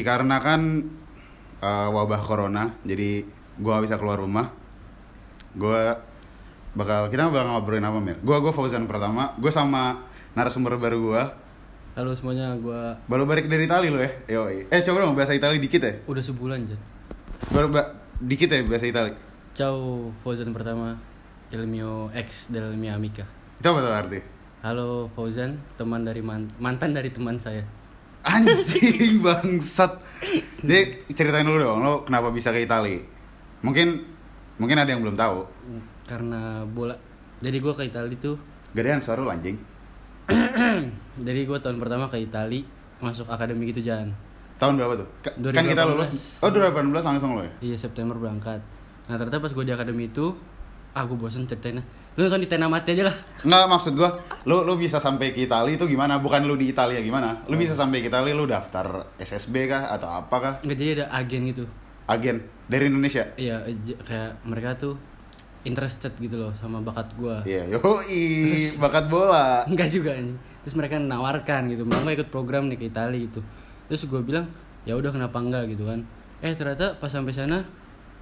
dikarenakan eh, wabah corona, jadi gua gak bisa keluar rumah. Gua bakal kita bakal ngobrolin apa Mir? Gua gua Fauzan pertama, gua sama narasumber baru gua. Halo semuanya, gua Baru balik dari Itali lo ya? Yoi. Eh coba dong bahasa Itali dikit ya. udah sebulan aja. Baru ba- dikit ya bahasa Itali. Ciao, Fauzan pertama, il mio ex della mia amica. Itu apa tuh arti? Halo Fauzan, teman dari man- mantan dari teman saya. Anjing bangsat. Jadi ceritain dulu dong, lo kenapa bisa ke Itali? Mungkin mungkin ada yang belum tahu. Karena bola. Jadi gua ke Italia tuh. Gedean suara lu, anjing. Jadi gua tahun pertama ke Italia masuk akademi gitu Jan. Tahun berapa tuh? Ka- Kan 2018. kita lulus. Oh 2018 langsung lo ya? Iya September berangkat. Nah ternyata pas gua di akademi itu, ah gua bosen ceritainnya. Lu nonton di Tena Mati aja lah. Enggak maksud gua, lu lu bisa sampai ke Italia itu gimana? Bukan lu di Italia gimana? Lu bisa sampai ke Italia lu daftar SSB kah atau apa kah? Nggak jadi ada agen gitu. Agen dari Indonesia. Iya, kayak mereka tuh interested gitu loh sama bakat gua. Iya, yoi, bakat bola. Enggak juga nih. Terus mereka nawarkan gitu, mau nggak ikut program nih ke Italia gitu. Terus gue bilang, ya udah kenapa enggak gitu kan. Eh ternyata pas sampai sana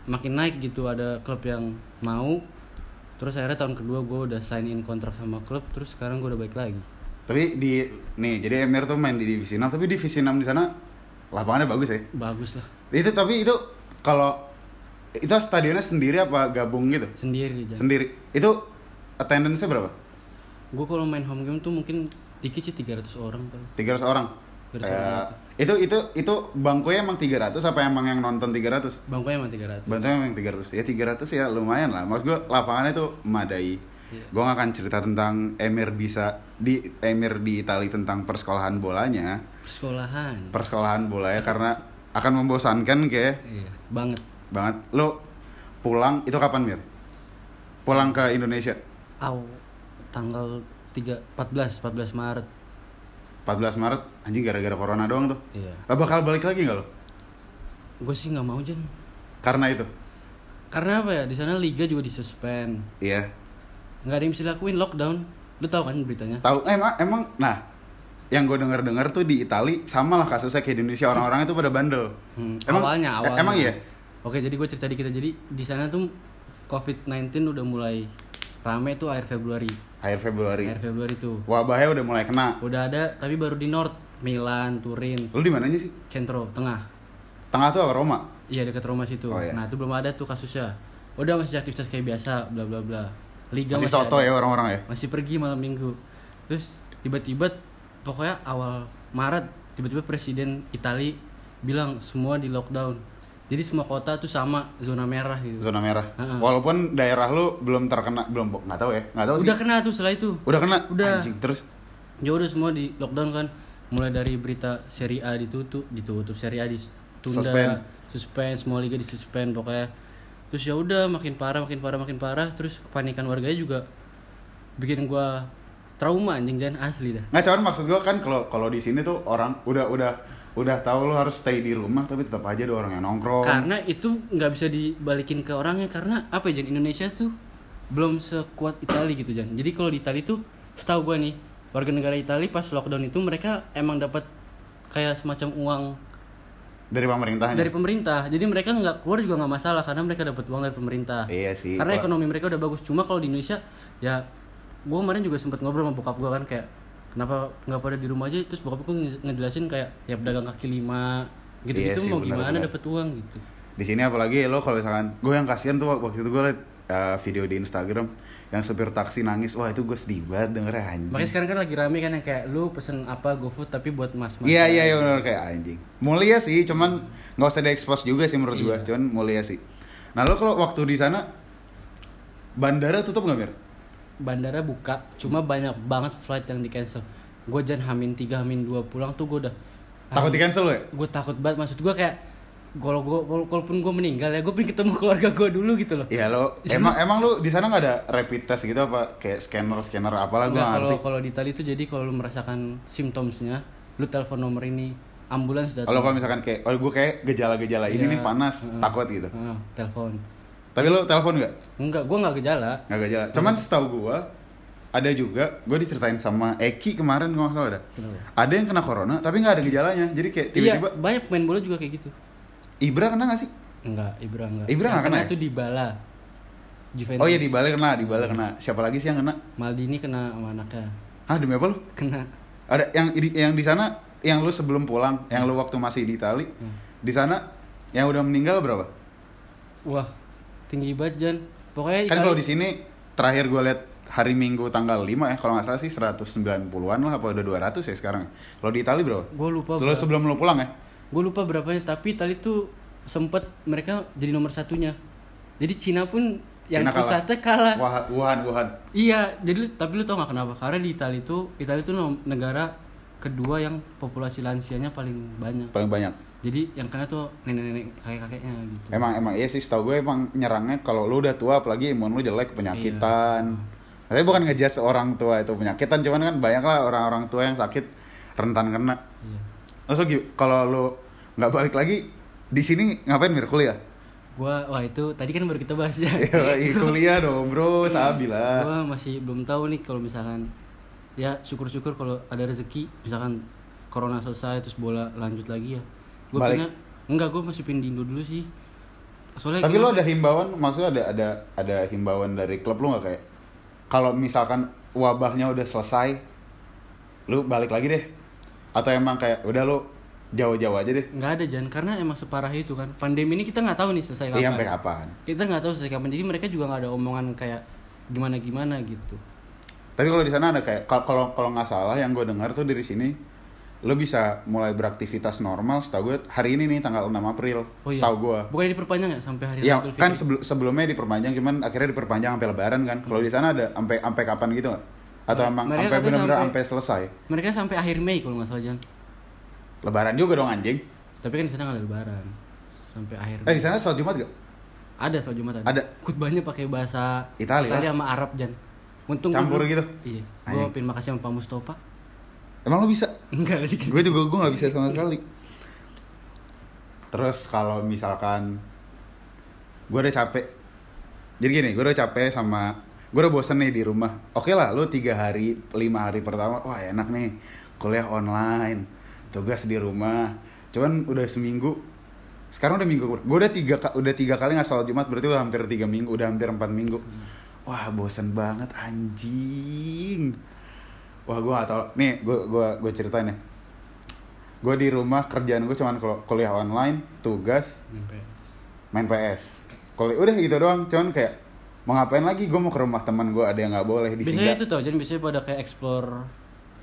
makin naik gitu ada klub yang mau. Terus akhirnya tahun kedua gue udah sign in kontrak sama klub, terus sekarang gue udah baik lagi. Tapi di nih, jadi Emir tuh main di divisi 6, tapi divisi 6 di sana lapangannya bagus ya. Bagus lah, Itu tapi itu kalau itu stadionnya sendiri apa gabung gitu? sendiri aja. Sendiri. Itu attendance-nya berapa? gue kalau main home game tuh mungkin dikit sih 300 orang kali. 300 orang. 300 Kayak orang itu itu itu bangkunya emang 300 apa emang yang nonton 300? Bangkunya emang 300. Bangkunya emang 300. Ya 300 ya lumayan lah. Maksud gua lapangannya tuh memadai. Iya. Gua gak akan cerita tentang Emir bisa di Emir di Itali tentang persekolahan bolanya, Persekolahan. persekolahan bolanya karena akan membosankan kayak Iya, banget. banget. Lo pulang itu kapan Mir? Pulang ke Indonesia Aw, tanggal 3 14 14 Maret. 14 Maret anjing gara-gara corona doang tuh. Iya. Lah bakal balik lagi nggak lo? Gue sih nggak mau Jan. Karena itu. Karena apa ya? Di sana liga juga disuspend. Iya. Nggak ada yang bisa lakuin lockdown. Lu tahu kan beritanya? Tahu eh, emang emang nah yang gue denger dengar tuh di Itali sama lah kasusnya kayak di Indonesia orang-orang itu pada bandel. Hmm, Emang- awalnya, eh, awalnya. emang iya? Oke, jadi gue cerita dikit aja. Jadi di sana tuh COVID-19 udah mulai rame tuh akhir Februari. Akhir Februari. Akhir Februari tuh. Wabahnya udah mulai kena. Udah ada, tapi baru di North, Milan, Turin, Lu di mananya sih? Centro, Tengah. Tengah tuh apa Roma? Iya dekat Roma situ. Oh, iya. Nah itu belum ada tuh kasusnya. Udah masih aktivitas kayak biasa, bla bla bla. Liga Masih soto ada. ya orang-orang ya. Masih pergi malam minggu. Terus tiba-tiba pokoknya awal Maret tiba-tiba presiden Itali bilang semua di lockdown. Jadi semua kota tuh sama zona merah gitu. Zona merah. Heeh. Walaupun daerah lu belum terkena belum nggak tahu ya. Nggak tahu sih. Udah kena tuh setelah itu. Udah kena. Udah. Anjing terus. Ya udah semua di lockdown kan. Mulai dari berita Serie A ditutup, ditutup Serie A ditunda, Suspend. suspend, semua liga disuspend pokoknya. Terus ya udah makin parah, makin parah, makin parah. Terus kepanikan warganya juga bikin gua trauma anjing dan asli dah. Nggak cuman maksud gua kan kalau kalau di sini tuh orang udah udah udah tahu lu harus stay di rumah tapi tetap aja ada orang yang nongkrong. Karena itu nggak bisa dibalikin ke orangnya karena apa ya Jan Indonesia tuh belum sekuat Italia gitu Jan. Jadi kalau di Italia tuh setahu gua nih warga negara Italia pas lockdown itu mereka emang dapat kayak semacam uang dari pemerintahnya. dari pemerintah. Jadi mereka nggak keluar juga nggak masalah karena mereka dapat uang dari pemerintah. Iya sih. Karena ekonomi mereka udah bagus. Cuma kalau di Indonesia ya gua kemarin juga sempat ngobrol sama bokap gua kan kayak kenapa nggak pada di rumah aja terus bokap gua nge- ngejelasin kayak ya pedagang kaki lima gitu-gitu Iya sih, mau benar, gimana dapat uang gitu. di sini apalagi lo kalau misalkan gue yang kasihan tuh waktu itu gue liat uh, video di Instagram yang supir taksi nangis wah itu gue sedih banget dengernya anjing Makanya sekarang kan lagi rame kan yang kayak lu pesen apa GoFood tapi buat mas-mas. iya iya iya benar kayak anjing mulia sih cuman nggak usah diekspos juga sih menurut gue Iya. cuman mulia sih nah lo kalau waktu di sana bandara tutup nggak mir Bandara buka, cuma banyak banget flight yang di cancel. Gue jangan hamin 3, hamin 2 pulang tuh gue udah takut di cancel ya gue takut banget maksud gue kayak kalau gue walaupun gue meninggal ya gue pengen ketemu keluarga gue dulu gitu loh Iya lo emang emang lu di sana nggak ada rapid test gitu apa kayak scanner scanner apalah gue kalau kalau di Itali itu jadi kalau lu merasakan simptomsnya lu telepon nomor ini ambulans datang kalau misalkan kayak oh gue kayak gejala-gejala ini Iya. nih panas Heeh. takut gitu Heeh, telepon tapi lo telepon nggak enggak gue nggak gejala nggak gejala cuman setahu gue ada juga gue diceritain sama Eki kemarin kalau nggak salah ada Kenapa? ada yang kena corona tapi nggak ada gejalanya jadi kayak Iya, tiba-tiba banyak pemain bola juga kayak gitu. Ibra kena nggak sih Enggak, Ibra enggak. Ibra Yang nggak kena ya? itu di Bala. Juventus. oh iya di balik kena di balik kena siapa lagi sih yang kena Maldini kena sama anaknya. ah demi apa lu Kena. ada yang di yang di sana yang lu sebelum pulang yang lu waktu masih di Itali Hmm. di sana yang udah meninggal berapa Wah, tinggi banget Jan. Pokoknya kan Itali- kalau di sini terakhir gue lihat hari Minggu tanggal 5 ya kalau nggak salah sih 190-an lah apa udah 200 ya sekarang kalau di Itali berapa Gua lupa. lu sebelum lu pulang ya Gue lupa berapanya, tapi Itali tuh sempet mereka jadi nomor satunya. Jadi Cina pun yang Cina kalah. pusatnya kalah. Wah, Wuhan Wuhan Iya, jadi tapi lu tau gak kenapa? Karena di Italia itu Italia itu negara kedua yang populasi lansianya paling banyak. paling banyak Jadi yang kena tuh nenek-nenek kakek-kakeknya gitu. Emang emang iya sih, setahu gue emang nyerangnya kalau lu udah tua apalagi imun lu jelek penyakitan. Tapi bukan ngejudge orang tua itu penyakitan, cuman kan banyak lah orang-orang tua yang sakit rentan kena. Iya. Terus gi- kalau lu nggak balik lagi di sini ngapain mir kuliah? Gua wah itu tadi kan baru kita bahas ya. Iya, kuliah dong bro, sabi lah. Gua masih belum tahu nih kalau misalkan ya syukur-syukur kalau ada rezeki misalkan corona selesai terus bola lanjut lagi ya. Gua Balik. pindah enggak gua masih pindah Indo dulu sih. Soalnya Tapi gimana? ada himbauan, maksudnya ada ada ada himbauan dari klub lu nggak kayak kalau misalkan wabahnya udah selesai, lu balik lagi deh? Atau emang kayak udah lu jauh-jauh aja deh? nggak ada Jan karena emang separah itu kan pandemi ini kita nggak tahu nih selesai kapan Iya sampai kapan? kita nggak tahu selesai kapan jadi mereka juga nggak ada omongan kayak gimana gimana gitu Tapi kalau di sana ada kayak kal- kalau kalau nggak salah yang gue dengar tuh dari sini lo bisa mulai beraktivitas normal setahu gue hari ini nih tanggal 6 April oh iya setahu gue. bukannya diperpanjang ya sampai hari Ya kan sebelum sebelumnya diperpanjang cuman akhirnya diperpanjang sampai lebaran kan. Kalau di sana ada sampai sampai kapan gitu nggak? Atau Mereka emang sampai benar-benar sampai- selesai? mereka sampai akhir Mei kalau nggak salah Jan Lebaran juga dong anjing. tapi kan di sana nggak ada lebaran sampai akhir Eh di sana sholat Jumat gak? ada soal Jumat Ada. khutbahnya pakai bahasa Itali lah. sama Arab Jan untung Campur gitu? iya gue pengen makasih sama Pak Mustafa Emang lo bisa? enggak lagi gue juga gue nggak bisa sama sekali. Terus kalau misalkan gue udah capek jadi gini gue udah capek sama gue udah bosen nih di rumah. Oke lah lu tiga hari lima hari pertama wah enak nih. Kuliah online tugas di rumah. Cuman udah seminggu sekarang udah minggu gue udah tiga udah tiga kali nggak sholat jumat berarti udah hampir tiga minggu udah hampir empat minggu. Wah bosen banget anjing wah gue gak tau nih gue gua gue ceritain ya gue di rumah kerjaan gue cuman kalau kuliah online tugas Sampai- main PS kuliah udah gitu doang. Cuman kayak mau ngapain lagi? Gue mau ke rumah teman gue ada yang nggak boleh di biasanya itu tau Jan biasanya pada kayak explore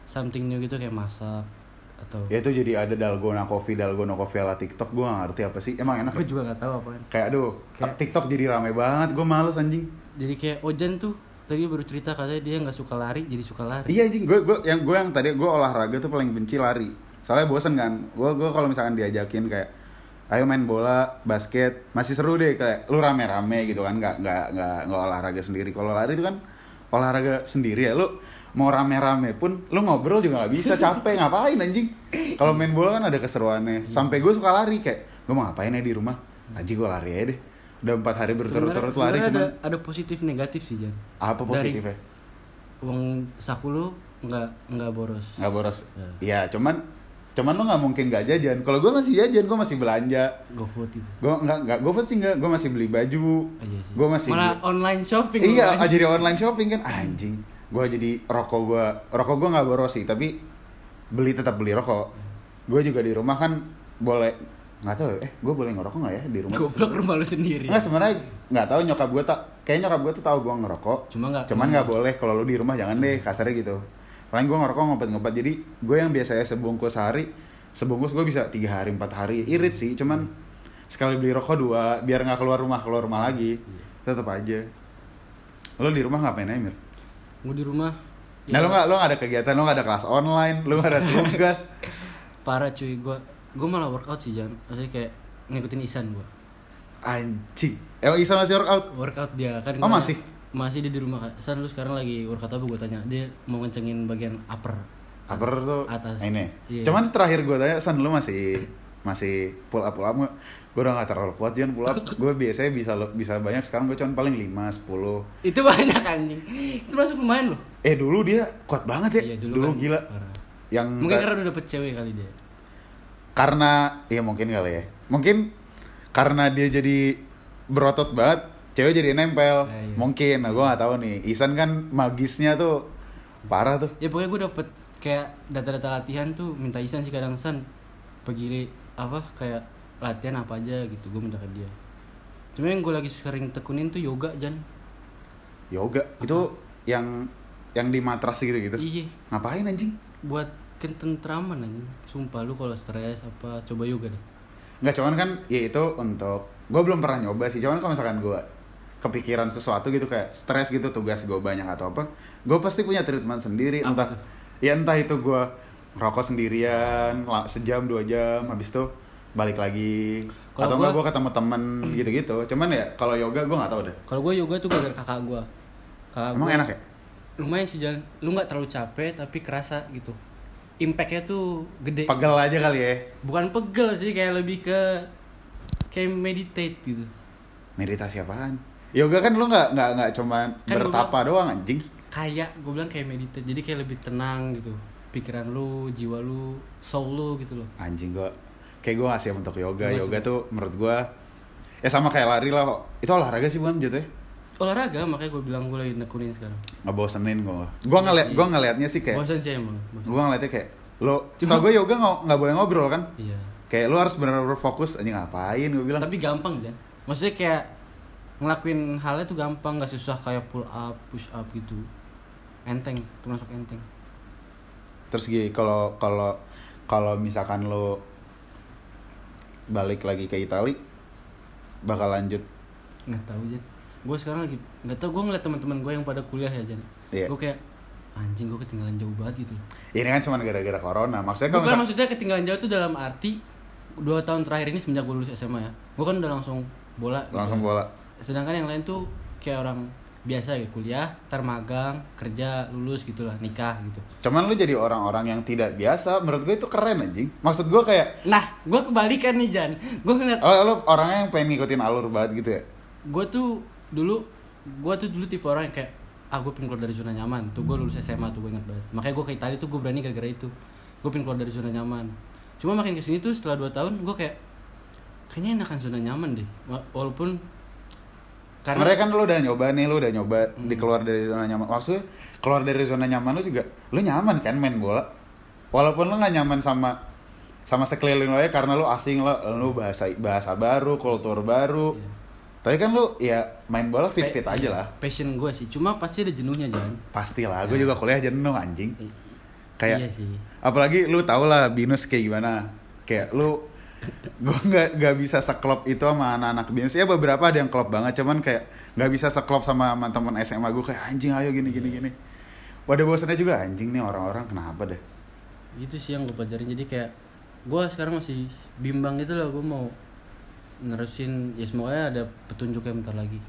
something new gitu kayak masak atau ya itu jadi ada dalgona coffee dalgona coffee ala TikTok. Gue gak ngerti apa sih. Emang enak gue ya? juga nggak tahu apa kayak aduh Kayak- TikTok jadi rame banget. Gue males anjing. Jadi kayak Ojan tuh tadi baru cerita katanya dia nggak suka lari jadi suka lari. Iya anjing, gue gue yang gue yang tadi gue olahraga tuh paling benci lari. Soalnya bosen kan. Gue gue kalau misalkan diajakin kayak ayo main bola, basket, masih seru deh kayak lu rame-rame gitu kan, nggak nggak nggak nggak olahraga sendiri. Kalau lari itu kan olahraga sendiri ya, lu mau rame-rame pun lu ngobrol juga nggak bisa capek. Ngapain anjing? Kalau main bola kan ada keseruannya. Sampai gue suka lari kayak gue mau ngapain ya di rumah? Anjing gue lari aja deh udah empat hari berturut-turut lari cuman ada, ada positif negatif sih Jan. Apa Dari- positifnya? uang saku lu nggak nggak boros. Nggak boros. Ya. iya cuman cuman lo nggak mungkin gak jajan. Kalau gue masih jajan gue masih belanja. GoFood itu. Gue nggak nggak gue sih nggak gue masih beli baju. Oh, iya gue masih malah beli- online shopping iya lu, ah, jadi online shopping kan anjing. Gue jadi rokok gue rokok gue nggak boros sih tapi beli tetap beli rokok. Gue juga di rumah kan boleh nggak tahu eh gue boleh ngerokok nggak ya di rumah? Goblok rumah lu sendiri. Nggak sebenarnya nggak tahu nyokap gue tak kayaknya nyokap gue tuh tahu gue ngerokok. Cuma nggak cuman nggak boleh kalau lu di rumah jangan deh kasarnya gitu. Paling gue ngerokok ngobat-ngobat jadi gue yang biasanya sebungkus sehari sebungkus gue bisa tiga hari empat hari. Irit sih cuman sekali beli rokok dua biar nggak keluar rumah keluar rumah lagi. Tetap aja. Lo di rumah ngapain aja mir gue di rumah nah lo nggak lo nggak ada kegiatan lo nggak ada kelas online lo nggak ada tugas. Parah cuy gue gue malah workout sih Jan maksudnya kayak ngikutin Isan gue anjing emang Isa masih workout workout dia kan Oh, masih? masih dia di rumah kan San lu sekarang lagi workout apa gue tanya dia mau ngencengin bagian upper upper tuh Atas. ini Iya. cuman terakhir gue tanya san lo masih masih pull up pull up gue udah gak terlalu kuat Jan pull up gue biasanya bisa bisa banyak sekarang gue cuma paling 5 10 Itu banyak anjing. Itu masuk lumayan loh. eh dulu dia kuat banget ya Iya, dulu, dulu, kan gila parah. yang Mungkin ka- karena udah dapet cewek kali dia. Karena ya mungkin kali ya. Mungkin karena dia jadi berotot banget cewek jadi nempel. Ya, iya. mungkin. Nah gue nggak tahu nih. Isan kan magisnya tuh parah tuh. Ya pokoknya gue dapet kayak data-data latihan tuh minta Isan sih kadang San pergi li- apa kayak latihan apa aja? gitu gue minta ke dia. Cuma yang gue lagi sering tekunin tuh yoga Jan. yoga? Itu yang yang di matras gitu gitu Iya, ngapain anjing? Buat ketentraman aja. Sumpah lu kalau stres apa coba yoga deh. nggak cuman kan ya itu untuk gue belum pernah nyoba sih cuman kalau misalkan gue kepikiran sesuatu gitu kayak stres gitu tugas gue banyak atau apa gue pasti punya treatment sendiri Apa entah tuh? ya entah itu gue rokok sendirian sejam dua jam habis itu balik lagi Kalau atau enggak gua- gue ketemu temen gitu-gitu cuman ya kalau yoga gue nggak tahu deh Kalau gue yoga tuh gara-gara kakak gue. Kakak emang gua- enak ya Lumayan sih jalan. Lu nggak terlalu capek tapi kerasa gitu. Impactnya tuh gede. pegel aja kali ya? Bukan pegel sih kayak lebih ke kayak meditate gitu. meditasi apaan? Yoga kan lu nggak nggak nggak cuman Kan gua bertapa doang anjing. kayak gue bilang kayak meditate jadi kayak lebih tenang gitu. Pikiran lu jiwa lu soul lu gitu loh. Anjing gua kayak gua gak siap untuk yoga. Nggak yoga tuh menurut gua ya sama kayak lari lah kok. Itu olahraga sih bukan jatuhnya olahraga makanya gue bilang gue lagi nekunin sekarang. Ngebosenin gua gua ngeliat Iya. gua ngeliatnya sih kayak bosan sih emang gua ngeliatnya kayak lo setahu gua yoga nggak nggak boleh ngobrol kan? Iya. Kayak lu harus benar-benar fokus anjing ngapain? Gua bilang. Tapi gampang Jan. Maksudnya kayak ngelakuin halnya tuh gampang nggak susah kayak pull up push up gitu. Enteng termasuk enteng. Terus gini kalau kalau kalau misalkan lo balik lagi ke Itali bakal lanjut? Nggak tahu Jan gue sekarang lagi nggak tahu gue ngeliat teman-teman gue yang pada kuliah ya Jan Iya. gue kayak anjing gue ketinggalan jauh banget gitu ini kan cuma gara-gara corona maksudnya kalau misal- maksudnya ketinggalan jauh tuh dalam arti dua tahun terakhir ini semenjak gue lulus SMA ya, gue kan udah langsung bola. gitu. langsung bola Sedangkan yang lain tuh kayak orang biasa ya kuliah, ntar magang, kerja, lulus gitulah, nikah gitu. cuman lu jadi orang-orang yang tidak biasa menurut gue itu keren anjing maksud gue kayak Nah, gue kebalikan nih Jan. Gue ngeliat, oh lu orangnya yang pengen ngikutin alur banget gitu ya gue tuh dulu, gue tuh dulu tipe orang yang kayak ah gue pengen keluar dari zona nyaman. Tuh gue lulus SMA tuh gue ingat banget. Makanya gue ke Italia tuh gue berani gara-gara itu. Gue pengen keluar dari zona nyaman. Cuma makin ke sini tuh setelah 2 tahun gue kayak kayaknya enakan zona nyaman deh. Wa- Walaupun Sebenarnya kan lu udah nyoba nih, lu udah nyoba Hmm. di keluar dari zona nyaman. Maksudnya keluar dari zona nyaman lu juga, lu nyaman kan main bola. Walaupun lu nggak nyaman sama sama sekeliling lo ya karena lu asing lo, lu bahasa bahasa baru, kultur baru. Iya. Tapi kan lu ya main bola fit fit Pe- aja lah. Passion gue sih, cuma pasti ada jenuhnya Jan. Pastilah, gue juga kuliah jenuh anjing. I- Kayak iya sih. apalagi lu tau lah binus kayak gimana. Kayak lu gue nggak nggak bisa seklop itu sama anak-anak binus ya beberapa ada yang klop banget cuman kayak nggak bisa seklop sama teman SMA gue kayak anjing ayo gini gini gini wadah bosannya juga anjing nih orang-orang kenapa deh Gitu sih yang gue pelajarin. Jadi kayak gue sekarang masih bimbang gitu loh. Gue mau nerusin. Ya semoga ada petunjuknya bentar lagi.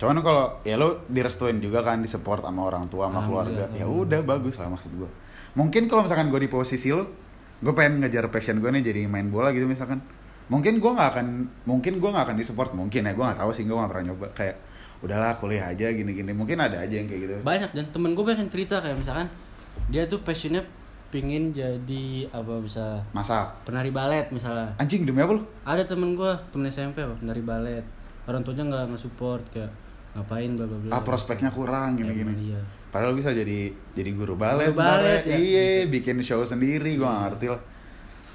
cuman kalau ya lu direstuin juga kan disupport sama orang tua sama keluarga. Ya udah bagus lah maksud gue mungkin kalau misalkan gue di posisi lu gue pengen ngejar passion gue nih jadi main bola gitu misalkan. Mungkin gue nggak akan mungkin gue nggak akan disupport mungkin ya gue nggak tahu sih gue nggak pernah nyoba. Kayak udahlah kuliah aja gini-gini. Mungkin ada aja yang kayak gitu. Banyak dan temen gue banyak yang cerita kayak misalkan dia tuh passionnya pingin jadi apa bisa masa penari balet misalnya. anjing demi apa lu Ada temen gue temen SMP apa penari balet. Orang tuanya nggak nge-support kayak ngapain bla bla bla. ah prospeknya kurang Emang gini-gini iya. padahal bisa jadi jadi guru balet, Guru balet, ya. ya. iya bikin show sendiri gue gak ngerti lah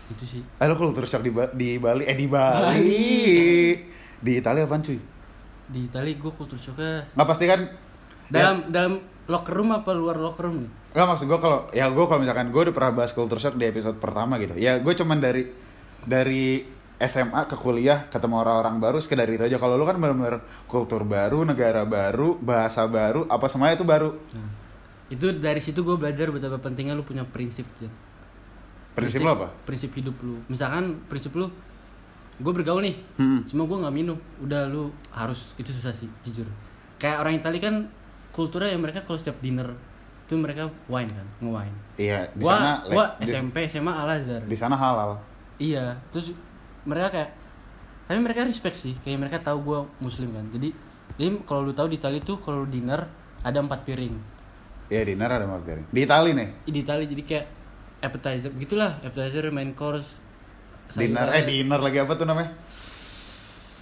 Itu sih. eh lu kultur shock di, Ba- di Bali eh di Bali Bali. di Italia apaan cuy Di Itali gue kultur shocknya nggak pasti kan dalam dalam locker room apa luar locker room nih? Enggak maksud gue kalau ya gue kalau misalkan gue udah pernah bahas culture shock di episode pertama gitu. Ya gue cuman dari dari SMA ke kuliah ketemu orang-orang baru sekedar itu aja. Kalau lu kan benar-benar kultur baru, negara baru, bahasa baru, apa semuanya itu baru. Nah, itu dari situ gue belajar betapa pentingnya lu punya prinsip ya. Prinsip lo apa? Prinsip hidup lu. Misalkan prinsip lu, gue bergaul nih, Hmm. cuma gue nggak minum. Udah lu harus itu susah sih, jujur. Kayak orang Itali kan kulturnya ya mereka kalau setiap dinner tuh mereka wine kan, nge-wine. Iya, di Gua, sana gua di, SMP, SMA Al Azhar. di sana halal. Iya, terus mereka kayak tapi mereka respect sih kayak mereka tahu gue muslim kan jadi jadi kalau lu tahu di Itali tuh kalau dinner ada empat piring Ya dinner ada empat piring. Di Itali nih. di Itali jadi kayak appetizer begitulah appetizer main course Dinner eh dinner lagi apa tuh namanya?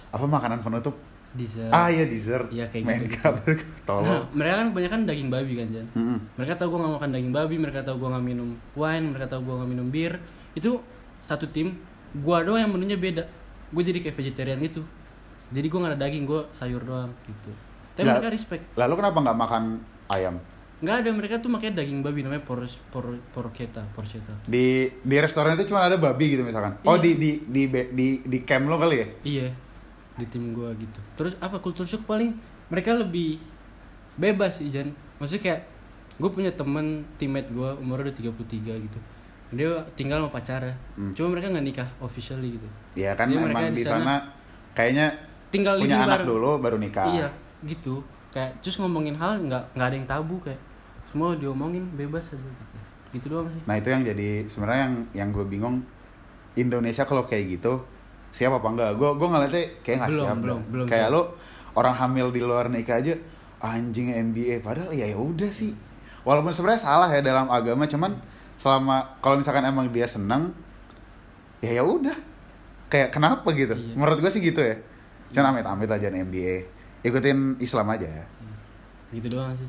Apa makanan penutup? Dessert Ah iya dessert. Iya, kayak Main gitu. cup. Nah, Tolong. mereka kan kebanyakan daging babi kan Jan Mm-mm. mereka tahu gue nggak makan daging babi mereka tahu gue nggak minum wine mereka tahu gue nggak minum bir itu satu tim gue doang yang menunya beda gue jadi kayak vegetarian itu jadi gue nggak ada daging gue sayur doang gitu tapi mereka respect Lalu kenapa nggak makan ayam? nggak ada mereka tuh makanya daging babi namanya por por porchetta porchetta Di di restoran itu cuma ada babi gitu misalkan. Oh Iya. di di di di di, di camp lo kali ya? iya di tim gue gitu. Terus apa kultur shock paling? Mereka lebih bebas sih Jan. Maksudnya kayak gue punya temen teammate gue umurnya udah 33 gitu. Dia tinggal sama pacarnya. Hmm. cuma mereka nggak nikah officially gitu. Iya kan Jadi mereka emang di sana kayaknya tinggal punya anak bareng. dulu baru nikah. iya gitu. Kayak terus ngomongin hal nggak nggak ada yang tabu kayak semua diomongin bebas aja gitu. Gitu doang sih. Nah itu yang jadi sebenarnya yang yang gue bingung Indonesia kalau kayak gitu siap apa enggak? Gue gue ngeliatnya kayak nggak siap. belum, belum Kayak lo orang hamil di luar nikah aja anjing NBA padahal ya ya udah sih. Walaupun sebenarnya salah ya dalam agama cuman selama kalau misalkan emang dia senang ya ya udah kayak kenapa gitu? Iya. Menurut gue sih gitu ya. Cuman amit-amit aja NBA. Ikutin Islam aja ya. gitu doang sih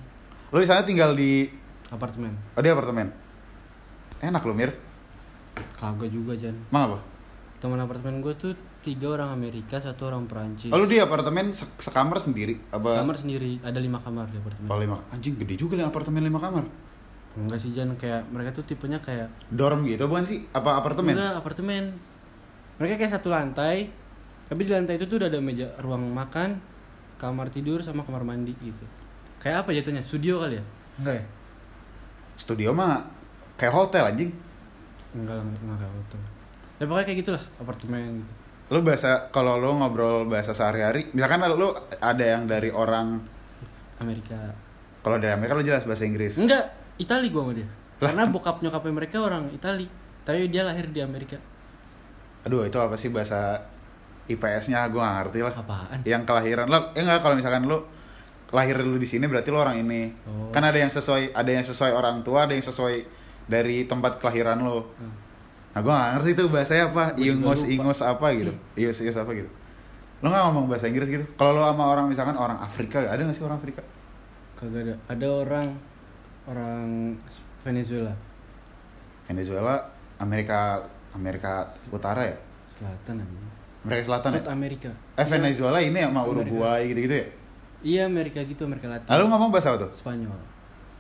Lo di sana tinggal di apartemen oh di apartemen. Enak lo Mir. kagak juga Jan Emang apa? Teman apartemen gue tuh tiga orang Amerika satu orang Perancis Oh, lu di apartemen se- sekamar sendiri? Apa? kamar sendiri ada lima kamar di apartemen Oh, lima. Anjing gede juga nih apartemen lima kamar. enggak sih Jan kayak mereka tuh tipenya kayak Dorm gitu bukan sih? Apa apartemen? enggak apartemen mereka kayak satu lantai tapi di lantai itu tuh udah ada meja ruang makan kamar tidur sama kamar mandi gitu kayak apa jatuhnya studio kali ya enggak ya Studio mah kayak hotel anjing. enggak enggak enggak kayak gitu ya pokoknya kayak gitulah apartemen gitu Lu bahasa kalau lu ngobrol bahasa sehari-hari, misalkan lu ada yang dari orang Amerika kalau dari Amerika lu jelas bahasa Inggris. enggak Itali gua sama dia karena bokap nyokapnya mereka orang Itali tapi dia lahir di Amerika Aduh, itu apa sih bahasa IPS-nya gua gak ngerti lah. apaan Yang kelahiran lo, eh enggak kalau misalkan lu lahir lu di sini berarti lu orang ini. Oh. Kan ada yang sesuai ada yang sesuai orang tua, ada yang sesuai dari tempat kelahiran lo. Hmm. Nah, gue gak ngerti tuh bahasanya apa, ingos ingos apa gitu, ius ius apa gitu. Lo gak ngomong bahasa Inggris gitu? Kalau lo sama orang misalkan orang Afrika, ada gak sih orang Afrika? kagak ada ada orang orang Venezuela Venezuela, Amerika Amerika Utara ya? selatan anjing Amerika Selatan ya? South America Eh Venezuela ini sama Amerika. Uruguay gitu-gitu ya? iya Amerika gitu Amerika Latin Lalu ngomong bahasa apa tuh? Spanyol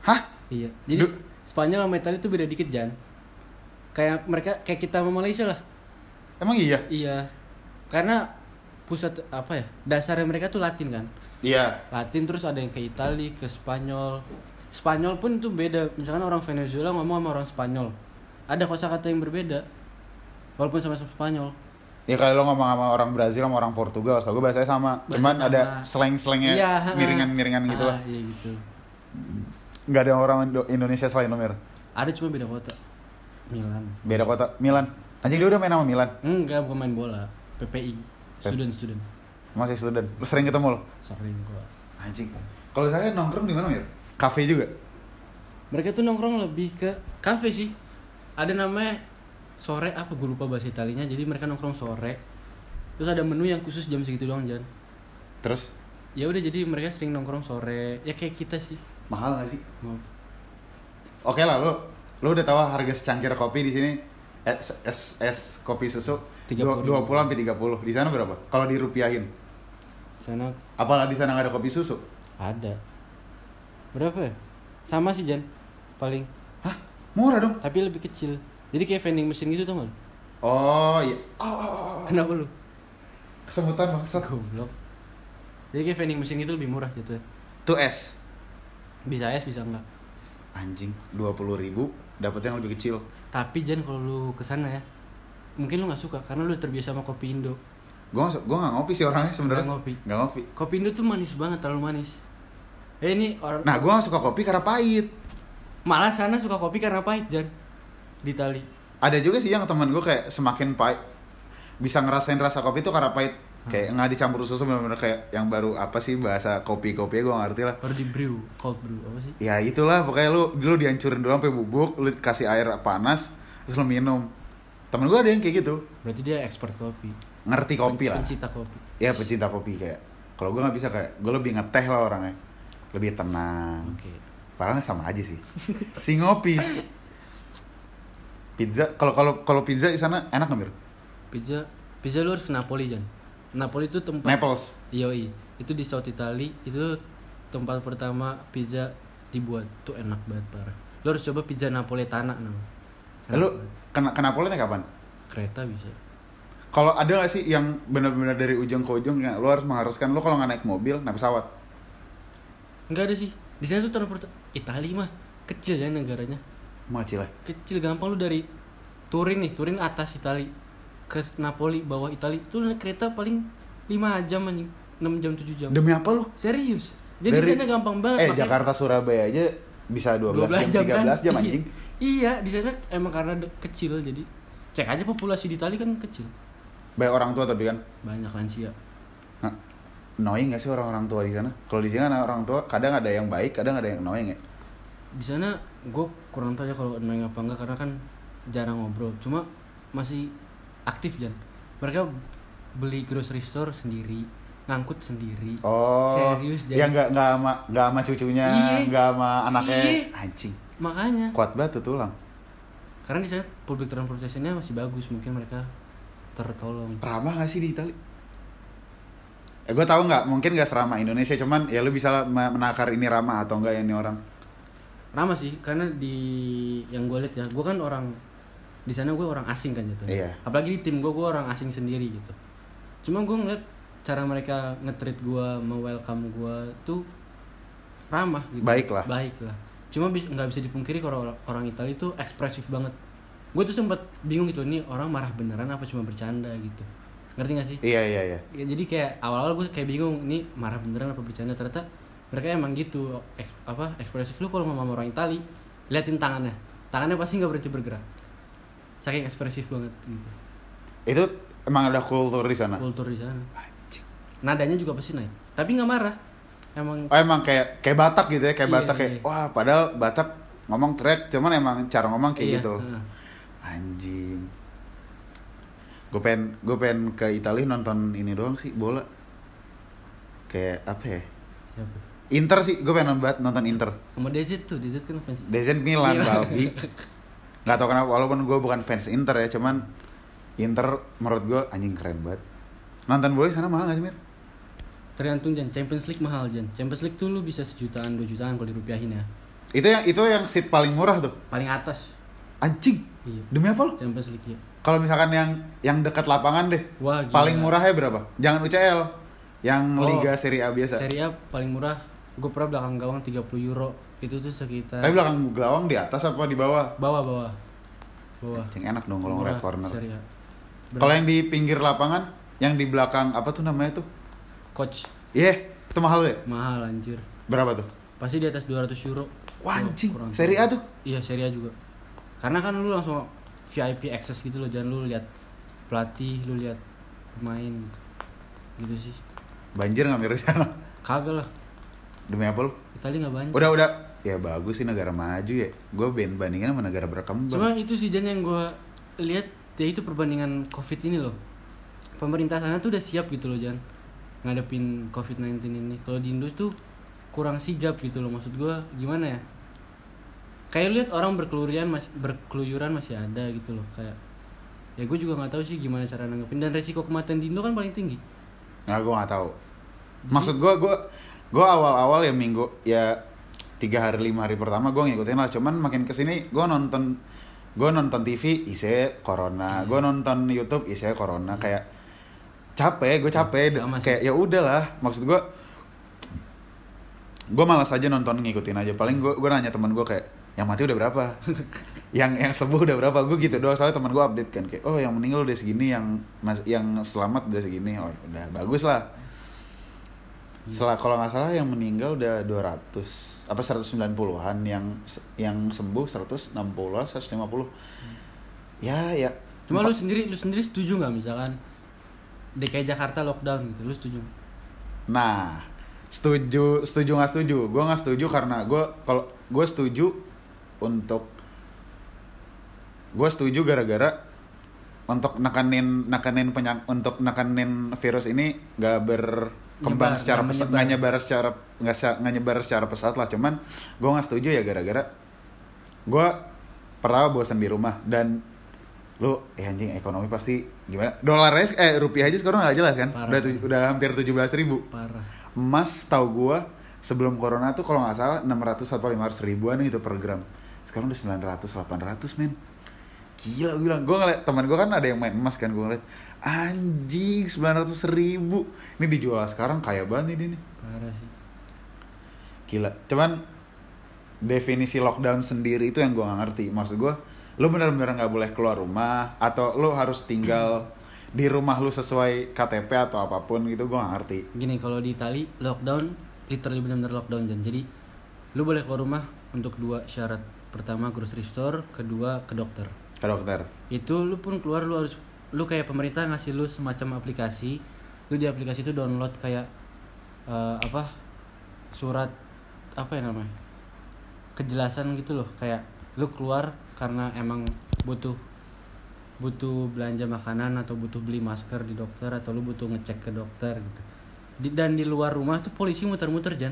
Hah? iya jadi Du- Spanyol sama Italia tuh beda dikit Jan kayak mereka kayak kita sama Malaysia lah Emang iya? iya karena pusat apa ya dasarnya mereka tuh Latin kan Iya. Latin terus ada yang ke Itali ke Spanyol Spanyol pun tuh beda misalkan orang Venezuela ngomong sama orang Spanyol ada kosakata yang berbeda walaupun sama-sama Spanyol Ya kalau lo ngomong sama orang Brazil sama orang Portugal, tau gue bahasanya sama. Bahasa Cuman sama. ada slang-slangnya Iya, miringan-miringan gitu Ah, lah. iya gitu Nggak ada orang Indo- Indonesia selain lo, Mir. ada cuma beda kota Milan Beda kota, Milan. Anjing dia udah main sama Milan. enggak bukan main bola PPI student student Masih student. Lu sering ketemu lo? sering gua Anjing. Kalau saya nongkrong di mana, Mir? Cafe juga. mereka tuh nongkrong lebih ke kafe sih ada namanya sore apa gue lupa bahasa Italinya jadi mereka nongkrong sore terus ada menu yang khusus jam segitu doang Jan Terus ya udah jadi mereka sering nongkrong sore ya kayak kita sih mahal gak sih? Oke lah lo. Lo udah tahu harga secangkir kopi di sini? Es, es, es kopi susu 30.000. 20 sampai 30. Di sana berapa? Kalau dirupiahin. sana Apalah di sana nggak ada kopi susu? ada berapa sama sih Jan paling Hah? Murah dong. tapi lebih kecil jadi kayak vending machine gitu tau gak lu? Oh iya. Oh, oh, oh, oh. kenapa lu Kesemutan maksud. goblok jadi kayak vending machine itu lebih murah gitu ya Tuh es. bisa es bisa enggak Anjing, 20 ribu dapet yang lebih kecil. tapi Jan kalau lu ke sana ya mungkin lu nggak suka karena lu terbiasa sama kopi Indo Gue gak, gua gak ngopi sih orangnya sebenarnya. Nggak ngopi. Gak ngopi. kopi Indo tuh manis banget terlalu manis eh ini orang Nah, gue gak suka kopi karena pahit. malah sana suka kopi karena pahit Jan di Itali Ada juga sih yang teman gue kayak semakin pahit. bisa ngerasain rasa kopi itu karena pahit kayak nggak dicampur susu benar-benar kayak yang baru apa sih bahasa kopi kopi gue ngerti lah. Baru di brew cold brew apa sih? Ya itulah pokoknya lu dulu dihancurin dulu sampai bubuk lu kasih air panas terus lu minum. Temen gue ada yang kayak gitu. Berarti dia expert kopi. Ngerti kopi lah. pencinta kopi. Ya pecinta kopi kayak. Kalau gue nggak bisa kayak gue lebih ngeteh lah orangnya. Lebih tenang. Oke. Padahal sama aja sih. Si ngopi. Pizza kalau kalau kalau pizza di sana enak nggak mir? Pizza pizza lu harus ke Napoli Jan Napoli itu tempat Naples Yoi, itu di South Italy itu tempat pertama pizza dibuat tuh enak banget parah. Lo harus coba pizza Napoletana nama. Eh, lu kena kenapa naik kapan kereta bisa. kalau ada nggak sih yang benar-benar dari ujung ke ujung ya lu harus mengharuskan lu kalau nggak naik mobil naik pesawat Enggak ada sih. Di sana tuh transport Italia mah kecil ya negaranya. mau lah Kecil gampang lu dari Turin nih, Turin atas Italia ke Napoli bawah Italia tuh naik kereta paling 5 jam anjing. 6 jam 7 jam. demi apa lu Serius. Jadi di sana gampang banget eh makanya- Jakarta Surabaya aja bisa 12, 12 jam, 13 kan? jam anjing Iya, di sana emang karena kecil jadi cek aja populasi di Itali kan kecil. banyak orang tua tapi kan Banyak lansia. Nah, annoying gak sih orang-orang tua di sana kalau di sini kan orang tua kadang ada yang baik kadang ada yang annoying ya Di sana gue kurang tahu ya kalau annoying apa enggak karena kan jarang ngobrol. Cuma masih aktif Jan. Mereka beli grocery store sendiri, ngangkut sendiri. oh Serius, yang nggak nggak sama nggak sama cucunya Iya. nggak sama anaknya Iya. anjing Makanya kuat banget tuh tulang karena di sana public transportation-nya masih bagus, mungkin mereka tertolong. ramah gak sih di Itali eh gue tahu nggak mungkin gak seramah Indonesia cuman ya lu bisa menakar ini ramah atau enggak ya ini orang Ramah sih, karena di yang gue lihat ya, gue kan orang di sana gue orang asing kan gitu. Iya. Apalagi di tim gue, gue orang asing sendiri gitu. Cuma gue ngeliat cara mereka nge-treat gue, me-welcome gue tuh ramah gitu. Baik lah. Baik lah. Cuma nggak bisa dipungkiri kalau orang, Italia itu ekspresif banget. Gue tuh sempat bingung gitu, nih orang marah beneran apa cuma bercanda gitu. Ngerti gak sih? iya iya iya Ya, jadi kayak awal-awal gue kayak bingung ini marah beneran apa bercanda ternyata mereka emang gitu eks, apa ekspresif lu kalau ngomong sama orang Itali liatin tangannya tangannya pasti nggak berhenti bergerak saking ekspresif banget gitu itu emang ada kultur di sana kultur di sana Anjing. nadanya juga pasti naik tapi nggak marah emang oh emang kayak kayak Batak gitu ya kayak Iya, Batak kayak iya. wah padahal Batak ngomong teriak cuman emang cara ngomong kayak iya, gitu heeh. anjing gue pengen gue pengen ke Italia nonton ini doang sih bola kayak apa ya Siapa? Inter sih gue pengen banget nonton Inter sama Dezit tuh Dezit kan fans Dezen Milan Milan. babi nggak tau kenapa walaupun gue bukan fans Inter ya cuman Inter menurut gue anjing keren banget. Nonton bola sana mahal gak sih Mir? tergantung Jan Champions League mahal Jan Champions League tuh lu bisa sejutaan dua jutaan kalau dirupiahin ya. Itu yang itu yang seat paling murah tuh? Paling atas. Anjing. Iya. Demi apa lo Champions League ya kalau misalkan yang yang dekat lapangan deh wah gila. paling murahnya berapa? Jangan UCL yang Oh, Liga Serie A biasa. Serie A paling murah gue pernah belakang gawang 30 euro itu tuh sekitar tapi belakang gawang di atas apa di bawah? Bawah bawah. Bawah. Yang enak dong kalau ngeliat corner. Serie A. kalau yang di pinggir lapangan yang di belakang apa tuh namanya tuh? Coach. Iya itu mahal ya? Mahal anjir. Berapa tuh? Pasti di atas 200 euro. Wah, anjing. Kurang Serie A tuh? iya Serie A juga. Karena kan lu langsung VIP access gitu loh jangan lu lihat pelatih lu lihat pemain. Gitu sih. Banjir nggak mirip sana kagak lah. Demi apa lu? Italia nggak banyak udah udah ya bagus sih negara maju ya. Gue ben bandingin sama negara berkembang. Cuma itu sih Jan yang gue lihat ya itu perbandingan covid ini loh. Pemerintah sana tuh udah siap gitu loh Jan ngadepin covid 19 ini. Kalau di Indo tuh kurang sigap gitu loh maksud gue gimana ya? Kayak lihat orang berkeluyuran masih berkeluyuran masih ada gitu loh kayak ya gue juga nggak tahu sih gimana cara nanggepin. Dan resiko kematian di Indo kan paling tinggi. Nggak gue nggak tahu. Maksud gue gue gue awal-awal ya minggu ya tiga hari lima hari pertama gue ngikutin lah. Cuman makin ke sini gue nonton gue nonton TV ise corona. Gue nonton YouTube ise corona. Kayak capek gue capek. Sama kayak ya udahlah. Maksud gue gue malas aja nonton ngikutin aja. Paling gue gue nanya teman gue kayak yang mati udah berapa? Yang yang sembuh udah berapa? Gue gitu doang. Soalnya teman gue update kan kayak oh yang meninggal udah segini yang mas yang selamat udah segini. Oh udah bagus lah. Setelah kalau nggak salah yang meninggal udah 200 apa 190-an yang yang sembuh 160 150 ya ya Cuma lu sendiri lu sendiri setuju nggak misalkan DKI Jakarta lockdown gitu, lu setuju? Nah, setuju, setuju nggak setuju? Gue nggak setuju karena gue kalau gue setuju untuk gue setuju gara-gara untuk nekanin nekanin penyak untuk nekanin virus ini nggak berkembang Nyebar, secara pesat nggak nyebar secara nggak nyebar secara pesat lah. Cuman gue nggak setuju ya gara-gara gue pertama bosan di rumah dan lu eh anjing ekonomi pasti gimana? Dolarnya eh rupiah aja sekarang nggak jelas kan? Parah. udah udah hampir tujuh belas ribu. Parah. emas tahu gua sebelum corona tuh kalau nggak salah 600 atau 500 ribuan itu per gram. Sekarang udah 900 800 men gila gue bilang gue ngeliat teman gue kan ada yang main emas kan gue ngeliat anjing 900 ribu ini dijual sekarang kaya banget ini nih Parah sih. gila cuman definisi lockdown sendiri itu yang gue nggak ngerti maksud gue lu bener-bener nggak boleh keluar rumah atau lu harus tinggal di rumah lu sesuai KTP atau apa pun gitu gue nggak ngerti Gini kalau di Itali lockdown literally benar-benar lockdown Jan. Jadi lu boleh keluar rumah untuk dua syarat. Pertama grocery store, kedua ke dokter. Ke dokter Itu lu pun keluar lu harus lu kayak pemerintah ngasih lu semacam aplikasi. Lu di aplikasi itu download kayak eh, apa? surat apa ya namanya? kejelasan gitu loh, kayak lu keluar karena emang butuh butuh belanja makanan atau butuh beli masker di dokter atau lu butuh ngecek ke dokter gitu. Di, dan di luar rumah tuh polisi muter-muter Jan.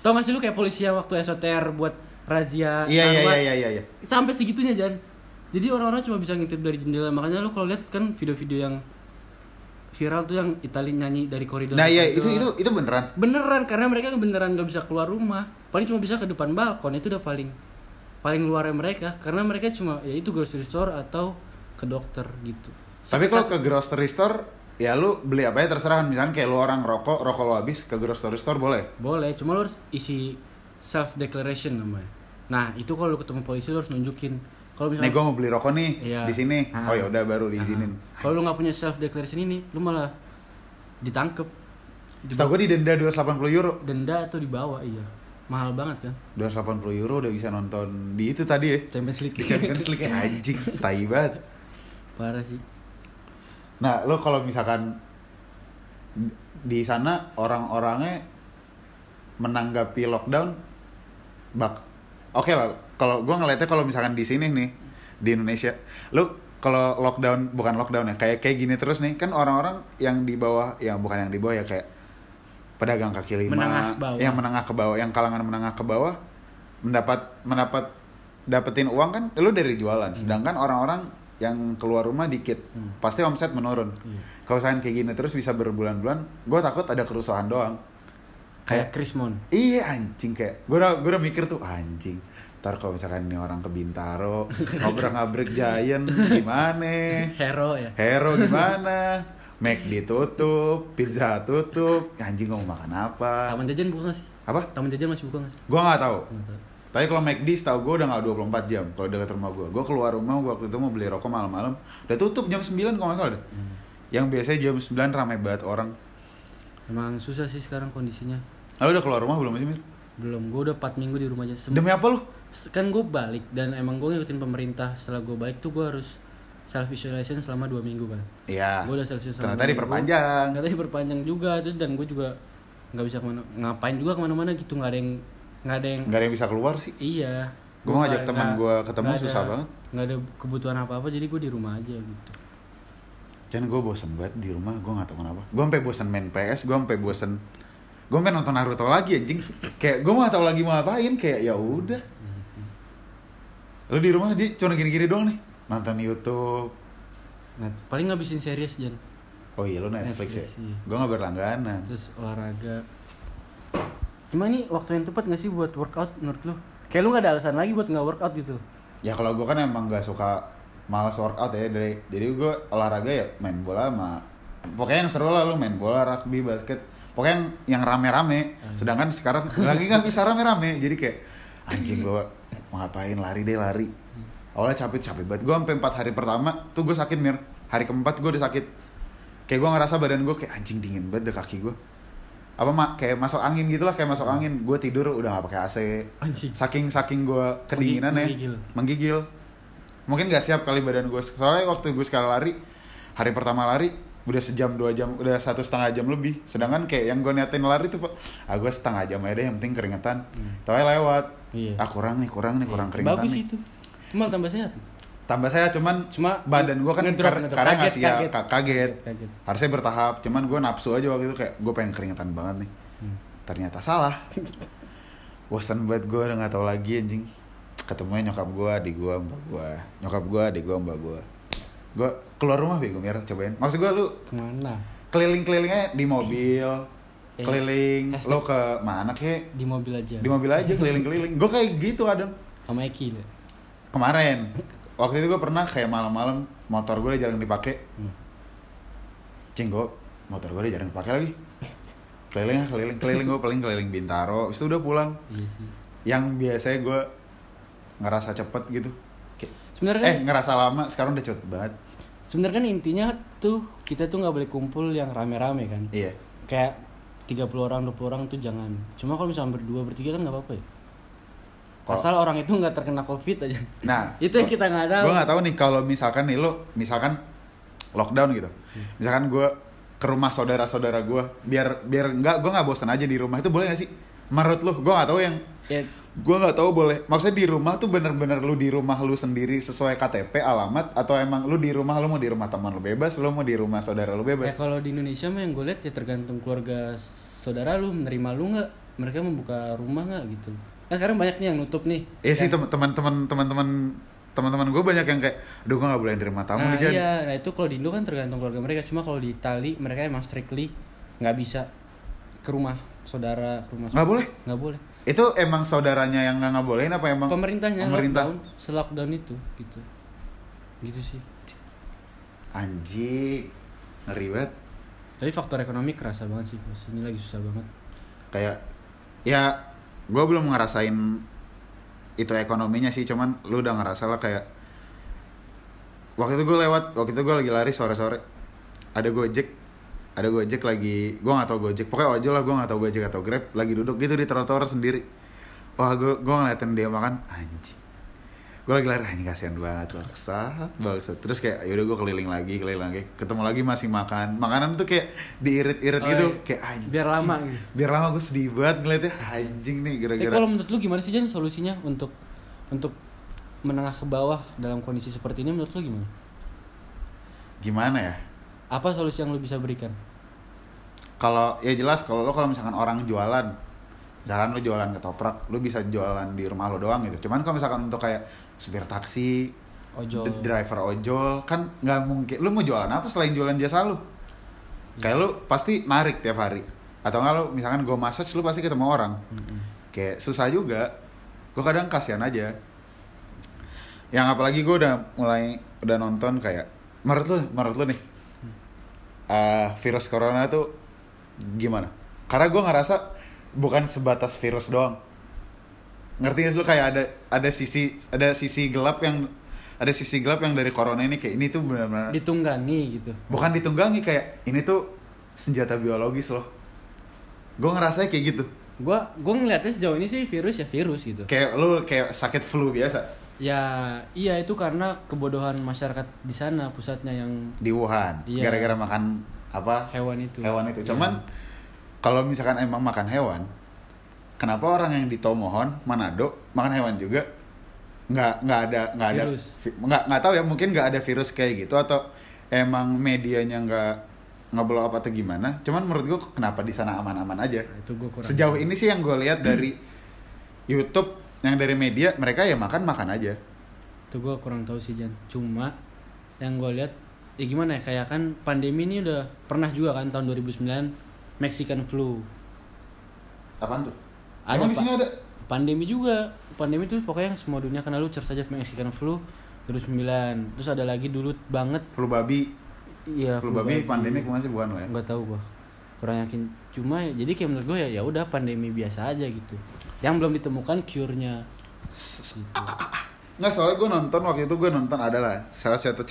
Tau gak sih lu kayak polisi yang waktu SOTR buat razia iya iya iya iya iya Sampai segitunya Jan. Jadi orang-orang cuma bisa ngintip dari jendela. Makanya lu kalau lihat kan video-video yang viral tuh yang Itali nyanyi dari koridor. Nah iya itu itu itu beneran. Beneran karena mereka beneran gak bisa keluar rumah. Paling cuma bisa ke depan balkon itu udah paling paling luarnya mereka karena mereka cuma ya itu grocery store atau ke dokter gitu. Tapi kalau ke grocery store ya lu beli apa ya terserah misalnya kayak lu orang rokok, rokok lu habis ke grocery store boleh. Boleh, cuma lu harus isi self declaration namanya. Nah, itu kalau lu ketemu polisi lu harus nunjukin. Kalau Nih misalnya gue mau beli rokok nih Iya. di sini. Ah. Oh ya udah baru diizinin. kalau lu nggak punya self declaration ini, lu malah ditangkep, Setahu gue didenda 280 euro. denda atau dibawa, iya. Mahal banget kan? 280 euro udah bisa nonton di itu tadi ya. Champions League. Di Champions League anjing, tai banget. Parah sih. Nah, lo kalau misalkan di sana orang-orangnya menanggapi lockdown bak Oke lah, kalau gua ngeliatnya kalau misalkan di sini nih di Indonesia, lu kalau lockdown bukan lockdown ya, kayak kayak gini terus nih, kan orang-orang yang di bawah, yang bukan yang di bawah ya kayak pedagang kaki lima, Menengah bawah. yang menengah ke bawah, yang kalangan menengah ke bawah mendapat mendapat dapetin uang kan, lu dari jualan. Sedangkan orang-orang yang keluar rumah dikit, pasti omset menurun. Iya. Kalau misalkan kayak gini terus bisa berbulan-bulan, gue takut ada kerusuhan doang. Kayak Krismon. Iya anjing kayak gue udah gue udah mikir tuh anjing. Ntar kalau misalkan ini orang ke Bintaro ngobrak-ngabrik Giant gimana? Hero ya. Hero gimana? Mac ditutup, pizza tutup, anjing mau makan apa? Taman jajan buka nggak sih? Apa? Taman jajan masih buka nggak sih? Gue nggak tahu. Tapi kalau McD setahu gue udah nggak 24 jam kalau dekat rumah gue. Gue keluar rumah waktu itu mau beli rokok malam-malam, udah tutup jam 9 kalau nggak salah deh. Yang biasanya jam 9 ramai banget orang. Emang susah sih sekarang kondisinya. Lalu udah keluar rumah belum sih, Mir? Belum, gue udah 4 minggu di rumah aja. Sem- Demi apa lu? Kan gue balik dan emang gue ngikutin pemerintah setelah gue balik tuh gue harus self isolation selama dua minggu kan Iya. gue udah self isolation Ternyata diperpanjang. ternyata diperpanjang juga terus dan gue juga nggak bisa ke mana ngapain juga ke mana-mana gitu nggak ada yang nggak ada yang Nggak ada yang bisa keluar sih. iya Gua ngajak nggak- teman nggak- gua ketemu nggak susah ada- banget. nggak ada kebutuhan apa apa jadi gue di rumah aja gitu Kan gue bosen banget di rumah, gue gak tau kenapa Gue sampai bosen main PS, gue sampai bosen Gue pengen nonton Naruto lagi anjing Kayak gue gak tau lagi mau ngapain, kayak ya udah. Lu di rumah dia cuma gini-gini doang nih. Nonton Youtube. Nah, paling ngabisin series Jan. Oh iya lu Netflix, Netflix, ya? iya. Gue gak berlangganan. Terus olahraga. Gimana nih waktu yang tepat gak sih buat workout menurut lu? Kayak lu gak ada alasan lagi buat nggak workout gitu? Ya kalau gue kan emang gak suka malas workout ya. Dari Jadi gue olahraga ya main bola sama Pokoknya yang seru lah lu main bola, rugby, basket. Pokoknya yang, yang rame-rame Sedangkan sekarang lagi gak bisa rame-rame. Jadi kayak anjing gue mau ngapain? Lari deh lari. Awalnya capek-capek banget. Gue sampai 4 hari pertama tuh gue sakit mir. Hari keempat gue udah sakit. Kayak gue ngerasa badan gue kayak anjing dingin banget deh kaki gue apa mak kayak masuk angin gitu lah kayak masuk angin. Gue tidur udah gak pakai AC Anjing. saking saking gue kedinginan ya. Menggigil. menggigil. Mungkin nggak siap kali badan gue soalnya waktu gue sekali lari hari pertama lari udah sejam dua jam udah satu setengah jam lebih sedangkan kayak yang gue niatin lari tuh Pak, ah gue setengah jam aja deh yang penting keringetan tapi lewat Iya. ah kurang nih kurang nih kurang keringetan Bagus nih itu. Malah tambah sehat. tambah saya cuman Cuma badan gue kan ngedrop, kar- ngedrop. karena Kaget, ngasih ya kaget. ka- kaget. Kaget. harusnya bertahap cuman gue nafsu aja waktu itu kayak gue pengen keringetan banget nih Hmm. ternyata salah bosan banget gue udah nggak tahu lagi anjing ketemunya nyokap gue adik gue mbak gue nyokap gue adik gue mbak gue gue keluar rumah bego mir cobain maksud gue lu Ke mana? keliling-kelilingnya di mobil Eh, keliling hashtag- lo ke mana kek Di mobil aja. di mobil aja keliling-keliling gue kayak gitu kadang Sama Eki. ya? kemarin waktu itu gue pernah kayak malam-malam motor gue jarang dipakai Hmm. cing gue motor gue jarang dipakai lagi keliling keliling keliling gue paling keliling bintaro itu udah pulang Iya sih. yang biasanya gue ngerasa cepet gitu Sebenarnya eh kan, ngerasa lama sekarang udah cepet banget sebenarnya kan intinya tuh kita tuh nggak boleh kumpul yang rame-rame kan. iya Kayak 30 orang, 20 orang tuh jangan. Cuma kalau misalnya berdua, bertiga kan nggak apa-apa ya. Kok- Asal orang itu nggak terkena covid aja. nah itu yang kita nggak tahu. gue nggak tahu nih kalau misalkan nih lo misalkan lockdown gitu misalkan gue ke rumah saudara-saudara gue biar biar nggak gue nggak bosan aja di rumah itu boleh gak sih menurut lo gue nggak tahu yang Ya, gue nggak tahu boleh maksudnya di rumah tuh bener-bener lu di rumah lu sendiri sesuai KTP alamat atau emang lu di rumah lu mau di rumah teman lu bebas lu mau di rumah saudara lu ya bebas kalau di Indonesia mah yang gue lihat ya tergantung keluarga saudara lu menerima lu nggak, mereka membuka rumah nggak gitu. Kan sekarang banyak nih yang nutup nih. Iya sih tem- teman-teman teman-teman teman-teman gue banyak yang kayak aduh gue nggak boleh nerima tamu nah nih Jan." iya, nah itu kalau di Indo kan tergantung keluarga mereka. Cuma kalau di Itali mereka emang strictly nggak bisa ke rumah saudara, ke rumah Nggak boleh? Nggak boleh. Itu emang saudaranya yang nggak ngebolehin apa emang Pemerintahnya pemerintah lockdown, selockdown itu gitu. Gitu sih. anjing ngeri banget Tapi faktor ekonomi kerasa banget sih, bos. Ini lagi susah banget. kayak ya gue belum ngerasain itu ekonominya sih cuman lu udah ngerasa lah kayak waktu itu gue lewat waktu itu gue lagi lari sore sore ada gojek ada gojek lagi. Gue nggak tahu gojek. Pokoknya ojol lah gue nggak tahu gojek atau grab. Lagi duduk gitu di trotoar sendiri. Wah gue gue ngeliatin dia makan anjing. Gue lagi lari anjing kasihan banget bangsat bangsat. Terus kayak yaudah gue keliling lagi keliling lagi. Ketemu lagi masih makan. Makanan tuh kayak diirit-irit Oh, gitu. iya. kayak anjing. Biar lama gitu. biar lama gue sedih banget ngeliatnya. Anjing nih Tapi gara-gara kalau menurut lu gimana sih Jan solusinya untuk untuk menengah ke bawah dalam kondisi seperti ini menurut lu gimana? gimana ya? Apa solusi yang lu bisa berikan? Kalau ya jelas kalau lo kalau misalkan orang jualan misalkan lo jualan ketoprak lo bisa jualan di rumah lo doang gitu. Cuman kalau misalkan untuk kayak supir taksi Ojol. driver ojol kan nggak mungkin. Lo mau jualan apa selain jualan jasa lo? Kayak lo pasti narik tiap hari. Atau nggak lo misalkan gue massage lo pasti ketemu orang. Mm-mm. kayak susah juga. Gue kadang kasihan aja. Yang apalagi gue udah mulai udah nonton kayak menurut lu menurut lu nih eh, virus corona tuh gimana karena gue ngerasa bukan sebatas virus doang ngerti gak sih lu kayak ada ada sisi ada sisi gelap yang ada sisi gelap yang dari corona ini kayak ini tuh benar-benar Ditunggangi gitu. bukan ditunggangi kayak ini tuh senjata biologis loh gue ngerasa kayak gitu Gua gua ngeliatnya sejauh ini sih virus ya virus gitu. kayak lu kayak sakit flu biasa Ya iya itu karena kebodohan masyarakat di sana pusatnya yang di Wuhan Iya. gara-gara makan apa hewan itu. hewan itu Iya. cuman kalau misalkan emang makan hewan kenapa orang yang di Tomohon Manado makan hewan juga nggak nggak ada nggak ada Virus. nggak nggak tahu ya mungkin nggak ada virus kayak gitu atau emang medianya nggak blow up atau gimana cuman menurut gua kenapa di sana aman-aman aja Nah, itu gua kurang. sejauh ini sih yang gue lihat dari YouTube yang dari media mereka ya makan makan aja itu gue kurang tahu sih Jan cuma yang gue lihat ya gimana ya? Kayak kan pandemi ini udah pernah juga kan tahun 2009 Mexican flu. Apaan tuh? Ada, Emang di sini ada? Pandemi juga. Pandemi tuh pokoknya semua dunia kena lu search aja Mexican flu 2009 terus ada lagi dulu banget. Flu babi. Iya flu babi pandemik bukan sih bukan lo ya? Nggak tahu gua. Kurang yakin. Cuma ya- jadi kayak menurut gue ya ya udah pandemi biasa aja gitu. Yang belum ditemukan cure-nya. Gitu. Nggak soalnya gue nonton waktu itu gue nonton adalah salah satu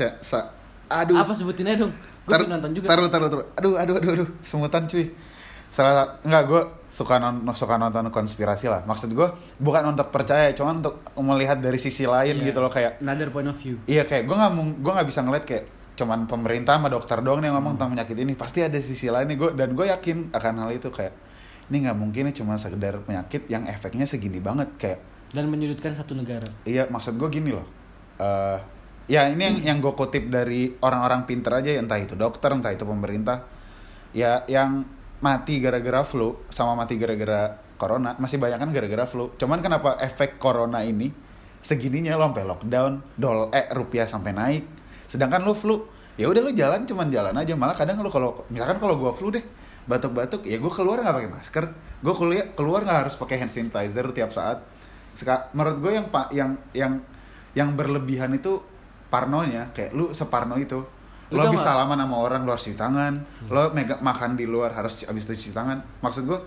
aduh. Apa sebutin aja dong gue tar- nonton juga. taruh taruh taruh aduh aduh aduh aduh. Semutan cuy. Salah enggak gue suka non, suka nonton konspirasi lah. Maksud gue bukan untuk percaya cuman untuk melihat dari sisi lain Iya. gitu loh kayak another point of view. Iya kayak gue nggak gue nggak bisa ngeliat kayak cuman pemerintah sama dokter doang nih yang ngomong Hmm. tentang penyakit ini. Pasti ada sisi lain nih. Gue dan gue yakin akan hal itu kayak ini nggak mungkin cuma sekedar penyakit yang efeknya segini banget. Kayak dan menyudutkan satu negara. Iya, maksud gue gini loh. eh ya ini yang yang gue kutip dari orang-orang pinter aja, entah itu dokter, entah itu pemerintah. Ya, yang mati gara-gara flu sama mati gara-gara corona masih banyak kan gara-gara flu. Cuman kenapa efek corona ini segininya lo sampai lockdown, dol eh rupiah sampai naik. Sedangkan lo flu, ya udah lo jalan cuman jalan aja. Malah kadang lo kalau misalkan kalau gue flu deh batuk-batuk ya gue keluar nggak pakai masker gue kuliah keluar nggak harus pakai hand sanitizer tiap saat Seka, menurut gue yang pak yang yang yang berlebihan itu parnonya kayak lu separno itu. Lu lo bisa salaman sama orang lo harus cuci tangan. Lo mega makan di luar harus habis itu cuci tangan. Maksud gue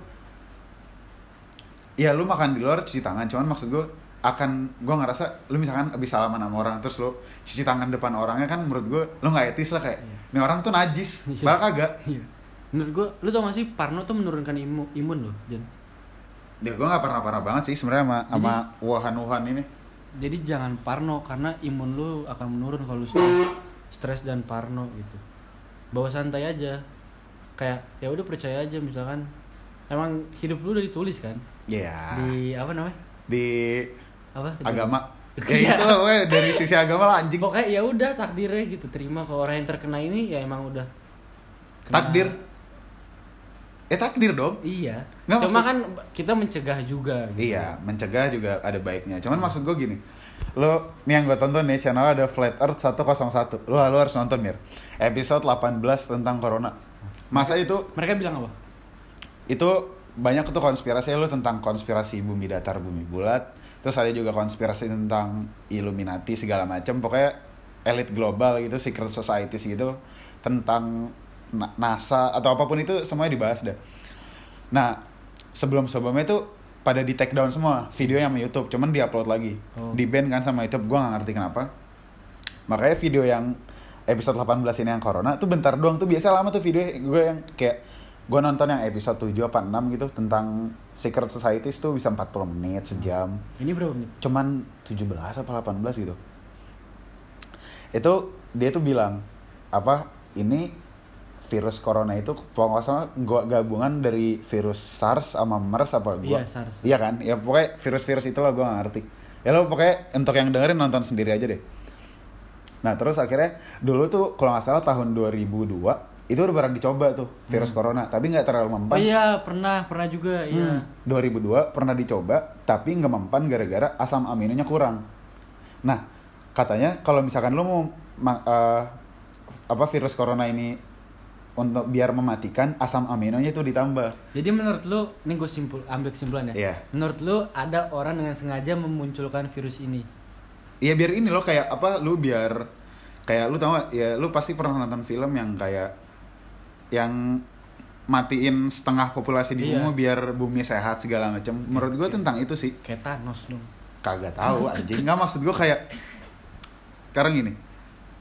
ya lu makan di luar cuci tangan. Cuman maksud gue akan gue ngerasa lu misalkan habis salaman sama orang terus lu cuci tangan depan orangnya kan menurut gue lu nggak etis lah kayak Iya. ini orang tuh najis. Iya. padahal kagak. Iya. Menurut gua, lu tau gak sih Parno tuh menurunkan imun, imun loh, Jan. ya gue nggak pernah parah banget sih sebenarnya sama sama wuhan wuhan ini Jadi jangan Parno karena imun lu akan menurun kalau lu stres, stres dan Parno gitu. Bawa santai aja. Kayak ya udah percaya aja misalkan emang hidup lu udah ditulis kan ya di apa namanya? di Apa? agama ya Iya. itu loh we, dari sisi agama lah anjing Pokoknya ya udah takdirnya gitu terima kalau orang yang terkena ini ya emang udah kena- takdir eh takdir dong Iya. Nggak, Cuma maksud- kan kita mencegah juga. Gitu. iya mencegah juga ada baiknya cuman maksud gue gini lo nih yang gue tonton nih channel ada Flat Earth 101 lo, lo harus nonton mir episode 18 tentang corona masa itu Mereka bilang apa? itu banyak tuh konspirasi lo tentang konspirasi bumi datar bumi bulat terus ada juga konspirasi tentang Illuminati segala macam pokoknya elit global gitu secret societies gitu tentang NASA atau apa pun itu semuanya dibahas dah nah sebelum sebelumnya itu pada di take down semua videonya sama YouTube cuman diupload lagi. Oh. di ban kan sama YouTube gua nggak ngerti kenapa. Makanya video yang episode 18 ini yang corona tuh bentar doang tuh biasa lama tuh video gue yang kayak gue nonton yang episode 7 apa 6 gitu tentang secret societies tuh bisa 40 menit sejam. Ini berapa menit? cuman 17 apa 18 gitu. Itu dia tuh bilang apa? Ini virus corona itu kalau nggak salah gua gabungan dari virus SARS sama MERS apa gua? Iya, SARS. iya kan? Ya pokoknya virus-virus itulah gua nggak ngerti. Ya lo pokoknya untuk yang dengerin nonton sendiri aja deh. Nah terus akhirnya dulu tuh kalau nggak salah tahun 2002 itu udah pernah dicoba tuh virus corona. Tapi nggak terlalu Oh mempan. Iya, pernah, pernah juga, iya. Hmm, 2002 pernah dicoba tapi nggak mempan gara-gara asam aminonya kurang. Nah, katanya kalau misalkan lu mau ma- eh, apa virus corona ini untuk biar mematikan asam aminonya itu ditambah. Jadi menurut lu, ini gue simpul, ambil kesimpulan ya. Iya. Menurut lu ada orang dengan sengaja memunculkan virus ini. Iya biar ini loh kayak apa lu biar kayak lu gak ya lu pasti pernah nonton film yang kayak yang matiin setengah populasi di Iya. bumi biar bumi sehat segala macam. Menurut gue tentang itu sih. Kayak Thanos dong. kagak tahu anjing nggak maksud gue kayak sekarang gini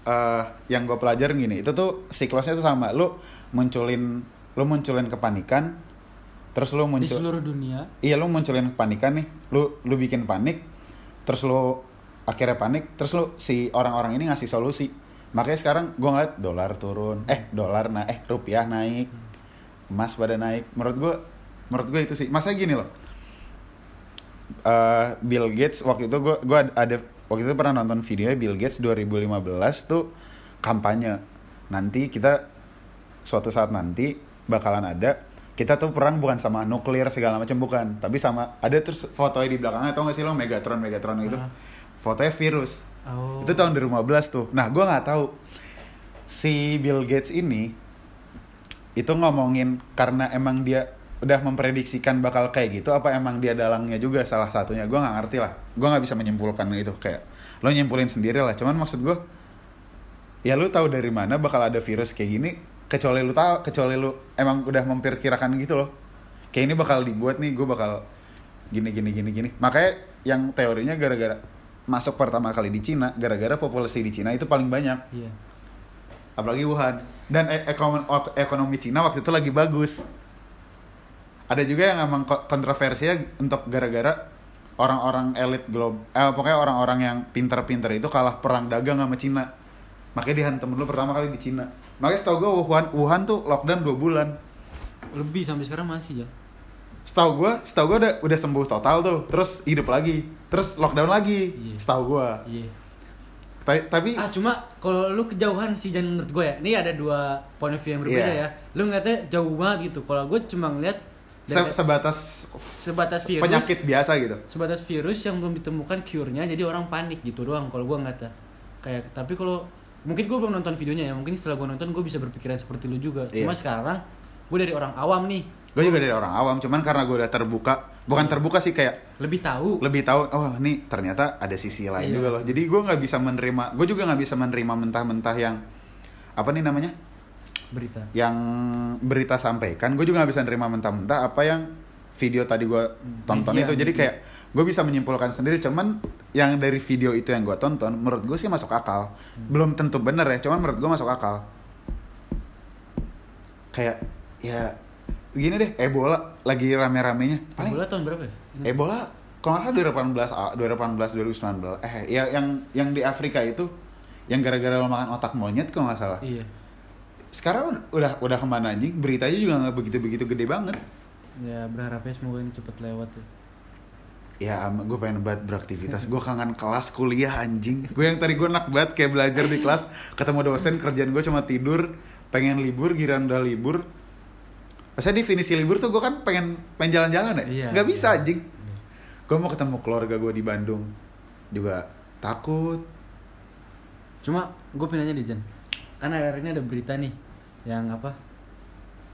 eh yang gue pelajarin gini itu tuh siklusnya tuh sama. Lu munculin lu munculin kepanikan terus lu Di muncul seluruh dunia. iya lu munculin kepanikan nih. Lu lu bikin panik terus lu akhirnya panik terus lu si orang-orang ini ngasih solusi. Makanya sekarang gue ngeliat dolar turun. Eh dolar na eh rupiah naik. Emas pada naik. Menurut gue menurut gue itu sih. Masa gini loh. Eh, Bill Gates waktu itu gue gua ada waktu itu pernah nonton videonya Bill Gates 2015 tuh kampanye. Nanti kita suatu saat nanti bakalan ada kita tuh perang bukan sama nuklir segala macam bukan. Tapi sama ada terus fotonya di belakangnya tau gak sih lo? Megatron Megatron gitu. Ah. fotonya virus. Oh. itu tahun 2015 tuh. Nah gue nggak tahu. Si Bill Gates ini itu ngomongin karena emang dia udah memprediksikan bakal kayak gitu apa emang dia dalangnya juga salah satunya? Gue nggak ngerti lah. Gue nggak bisa menyimpulkan itu kayak lo nyimpulin sendiri lah. Cuman maksud gue ya lu tahu dari mana bakal ada virus kayak gini kecuali lu tahu kecuali lu emang udah memperkirakan gitu loh. Kayak ini bakal dibuat nih gue bakal gini gini gini gini. Makanya yang teorinya gara-gara masuk pertama kali di Cina gara-gara populasi di Cina itu paling banyak. Iya. apalagi Wuhan. Dan e- ekonomi Cina waktu itu lagi bagus ada juga yang emang ko- kontroversinya untuk gara-gara orang-orang elit globe eh pokoknya orang-orang yang pinter-pinter itu kalah perang dagang sama Cina makanya dihantam dulu pertama kali di Cina makanya setahu gue Wuhan Wuhan tuh lockdown dua bulan Lebih sampai sekarang masih, Jan. setahu gue setahu gue udah udah sembuh total tuh terus hidup lagi terus lockdown lagi Iya. setahu gue Iya. Ta- tapi Ah cuma kalau lu kejauhan sih Jan menurut gue ya. Ini ada dua point of view yang berbeda Iya. ya. Lu ngeliatnya jauh banget gitu. Kalau gue cuma ngeliat se- sebatas sebatas virus penyakit biasa gitu sebatas virus yang belum ditemukan cure-nya jadi orang panik gitu doang kalau gue ngeliatnya. Kayak tapi kalau mungkin gue belum nonton videonya ya. Mungkin setelah gue nonton gue bisa berpikiran seperti lu juga. Cuma Iya. sekarang gue dari orang awam nih gue juga dari orang awam cuman karena gue udah terbuka bukan terbuka sih kayak lebih tahu. lebih tahu oh ini ternyata ada sisi lain Iya. juga loh jadi gue nggak bisa menerima gue juga nggak bisa menerima mentah-mentah yang apa nih namanya berita. yang berita sampaikan gue juga nggak bisa nerima mentah-mentah apa yang video tadi gue tonton Media, itu jadi media. kayak gue bisa menyimpulkan sendiri cuman yang dari video itu yang gue tonton menurut gue sih masuk akal belum tentu bener ya cuman menurut gue masuk akal kayak ya gini deh Ebola lagi rame-ramenya paling Bola tahun berapa ya? Ebola kalau nggak salah 2018 2018 2019 eh ya yang yang di Afrika itu yang gara-gara lo makan otak monyet kalau nggak salah Iya. Sekarang udah udah, ke mana anjing? Beritanya juga nggak begitu begitu gede banget. Ya berharapnya semoga ini cepet lewat ya. ya gue pengen banget beraktivitas. Gue kangen kelas kuliah anjing. Gue yang tadi gue enak banget kayak belajar di kelas. Ketemu dosen kerjaan gue cuma tidur. Pengen libur giran udah libur. Maksudnya definisi libur tuh gue kan pengen pengen jalan-jalan ya? Iya, nggak bisa iya. anjing. Gue mau ketemu keluarga gue di Bandung. Juga takut. Cuma gue pengen nanya deh Jan Kan hari ini ada berita nih Yang apa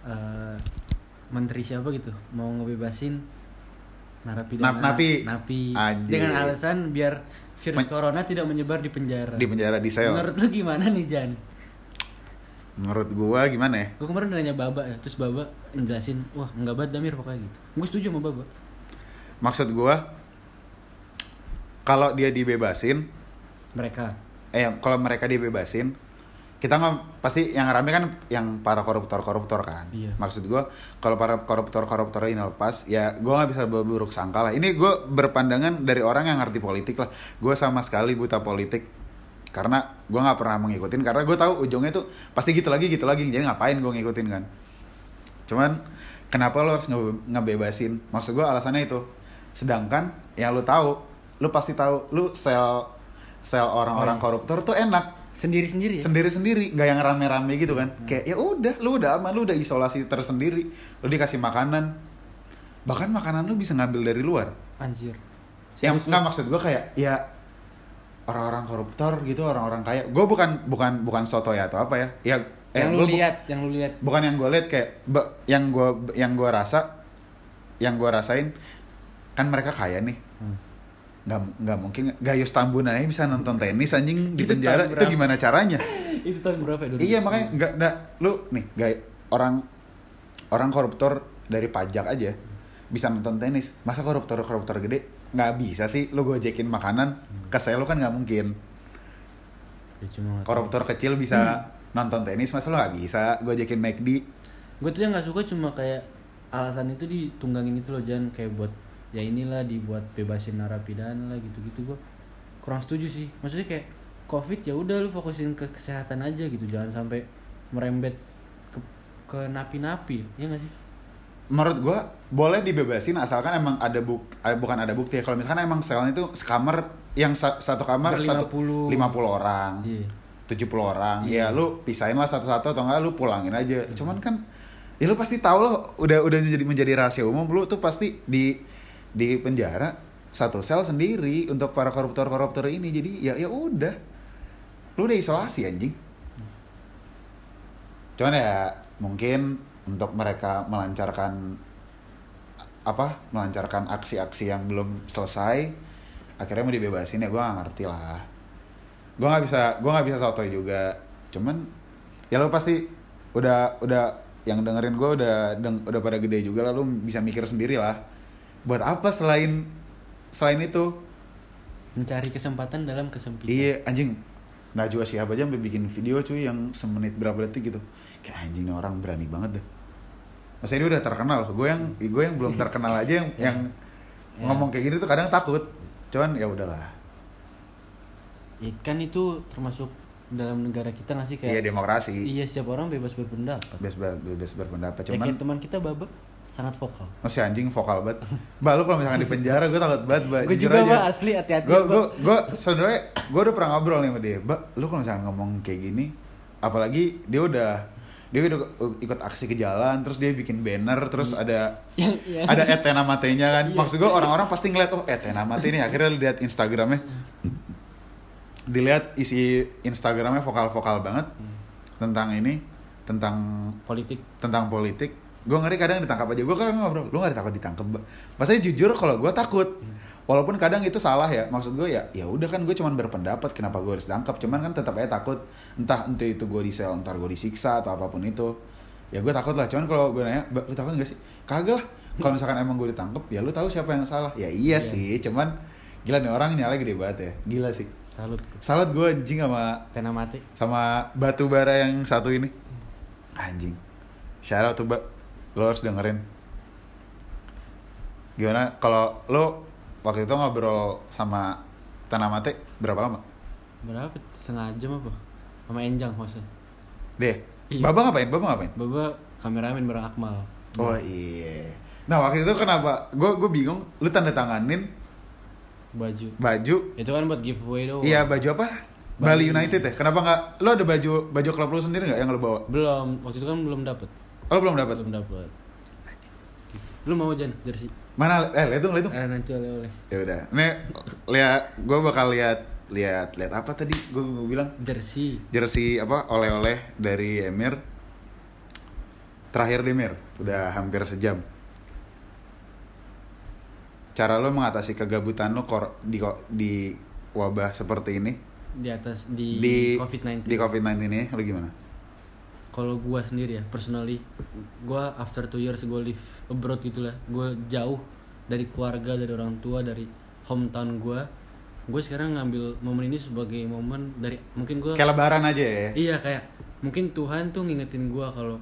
eh, Menteri siapa gitu Mau ngebebasin Narapidana Nap- napi. Napi. Dengan alasan biar virus Men- corona tidak menyebar di penjara. Di penjara di sel. Menurut lu gimana nih Jan? menurut gue gimana ya? Gue kemarin nanya Baba ya Terus Baba ngejelasin Wah nggak banget Damir pokoknya gitu. Gue setuju sama Baba. Maksud gue kalau dia dibebasin Mereka. eh kalau mereka dibebasin kita nggak pasti yang rame kan yang para koruptor koruptor kan. Iya. maksud gue kalau para koruptor koruptor ini lepas ya gue nggak bisa berburuk sangka lah. Ini gue berpandangan dari orang yang ngerti politik lah. Gue sama sekali buta politik karena gue nggak pernah mengikutin karena gue tahu ujungnya tuh pasti gitu lagi gitu lagi. Jadi ngapain gue ngikutin kan? Cuman kenapa lo harus nge- ngebebasin? Maksud gue alasannya itu. Sedangkan yang lo tahu lo pasti tahu lo sel sel orang-orang Oh, iya. koruptor tuh enak Sendiri-sendiri ya? sendiri-sendiri nggak yang rame-rame gitu kan. Kayak ya udah lu udah aman lu udah isolasi tersendiri lu dikasih makanan. Bahkan makanan lu bisa ngambil dari luar. Anjir. Yang Serius lu? nggak maksud gua kayak ya orang-orang koruptor gitu orang-orang kaya. Gue bukan bukan bukan soto ya atau apa ya. Ya Yang lu gua bu- lihat Yang lu lihat. bukan yang gue lihat kayak be- yang gue yang gue rasa yang gue rasain kan mereka kaya nih. Hmm. Nggak nggak mungkin. Gayus Tambunan aja bisa nonton tenis anjing di Itu penjara. itu berapa? gimana caranya? Itu tahun berapa ya? Iya makanya nggak nggak. Lu nih gay orang orang koruptor dari pajak aja bisa nonton tenis. Masa koruptor koruptor gede? Nggak bisa sih. Lu gojekin makanan ke saya lu kan nggak mungkin. Ya, koruptor kecil bisa nonton tenis masa lu nggak bisa? Gojekin McD gue tuh yang nggak suka cuma kayak alasan itu ditunggangin itu loh jangan kayak buat ya inilah dibuat bebasin narapidana lah gitu-gitu. Gue kurang setuju sih. Maksudnya kayak covid ya udah lu fokusin ke kesehatan aja gitu. Jangan sampai merembet ke ke napi-napi ya nggak sih? Menurut gua boleh dibebasin asalkan emang ada buk ada- bukan ada bukti ya. Kalau misalkan emang selnya itu sekamar yang sa- satu kamar satu 50. 50 orang iya. 70 orang Iya. ya lu pisahin lah satu-satu atau enggak lu pulangin aja. Cuman kan ya lu pasti tahu loh udah udah menjadi menjadi rahasia umum lu tuh pasti di di penjara satu sel sendiri untuk para koruptor koruptor ini. Jadi ya ya udah. Lu udah isolasi anjing. Cuman ya mungkin untuk mereka melancarkan apa melancarkan aksi-aksi yang belum selesai akhirnya mau dibebasin ya gue gak ngerti lah. Gue nggak bisa gue nggak bisa sotoy juga. Cuman ya lo pasti udah udah yang dengerin gue udah udah pada gede juga lah lo bisa mikir sendiri lah buat apa selain selain itu mencari kesempatan dalam kesempitan iya anjing Najwa siapa aja sampai bikin video cuy yang semenit berapa detik gitu kayak anjing ini orang berani banget deh Maksudnya dia udah terkenal. Gue yang gue yang belum terkenal aja yang Ya. yang Ya. ngomong kayak gini tuh kadang takut. Cuman ya udahlah. Ya, kan itu termasuk dalam negara kita nggak sih Iya kayak demokrasi. iya setiap orang bebas berpendapat Bebas, bebas berpendapat. ya, Cuman kayak teman kita baba sangat vokal. Masih anjing vokal banget. Mbak lu kalau misalkan di penjara gue takut banget, Mbak. gue juga mbak asli hati-hati gue gue gue sebenarnya gue udah pernah ngobrol nih sama dia. Mbak lu kalau misalnya ngomong kayak gini apalagi dia udah dia udah ikut aksi ke jalan terus dia bikin banner terus ada yang yang- ada etena matenya kan. Iya. maksud gue orang-orang pasti ngeliat oh etena mate ini akhirnya lihat instagramnya. Dilihat isi instagramnya vokal-vokal banget tentang ini tentang politik. tentang politik gue ngeri kadang ditangkap aja. Gue kadang ngobrol lu gak takut ditangkap maksudnya jujur kalau gue takut. Walaupun kadang itu salah ya. Maksud gue ya ya udah kan gue cuman berpendapat kenapa gue harus ditangkap. Cuman kan tetap aja takut. Entah entah itu gue disel ntar gue disiksa atau apa pun itu. Ya gue takut lah. Cuman kalau gue nanya "Mbak, lu takut gak sih? Kagak lah. Kalau misalkan emang gue ditangkap ya lu tahu siapa yang salah. Ya iya, Iya. sih. Cuman gila nih orang nyala gede banget ya. Gila sih. Salut. Salut gue anjing sama tena mati. sama batu bara yang satu ini. Anjing. Out tuh lo harus dengerin gimana kalau lo waktu itu ngobrol sama Tanah Mate berapa lama? berapa setengah jam apa sama Enjang hostnya Deh, Iya. Baba ngapain? Baba ngapain? baba kameramen bareng Akmal Oh iya. Nah waktu itu kenapa? Gue gue bingung. Lu tanda tanganin baju baju. itu kan buat giveaway doang Iya baju apa? Bali Bali. United ya. Kenapa nggak? Lo ada baju baju klub lo sendiri nggak yang lo bawa? belum waktu itu kan belum dapet Oh lo belum dapat. belum dapet lu mau jan jersey Mana? Eh lihat dong, lihat dong. eh, nanti oleh oleh. Ya udah. Nih lihat gue bakal lihat lihat lihat apa tadi? Gue bilang. Jersey jersey apa? Oleh-oleh dari Emir. Terakhir deh Mir udah hampir sejam. Cara lo mengatasi kegabutan lo kor di di wabah seperti ini? Di atas di, di COVID-19 di COVID 19 ini lo gimana kalau gua sendiri ya personally gua after two years gua live abroad gitu lah. Gua jauh dari keluarga dari orang tua dari hometown gua. Gue sekarang ngambil momen ini sebagai momen dari mungkin gua kayak lebaran aja ya? Iya kayak mungkin Tuhan tuh ngingetin gua kalau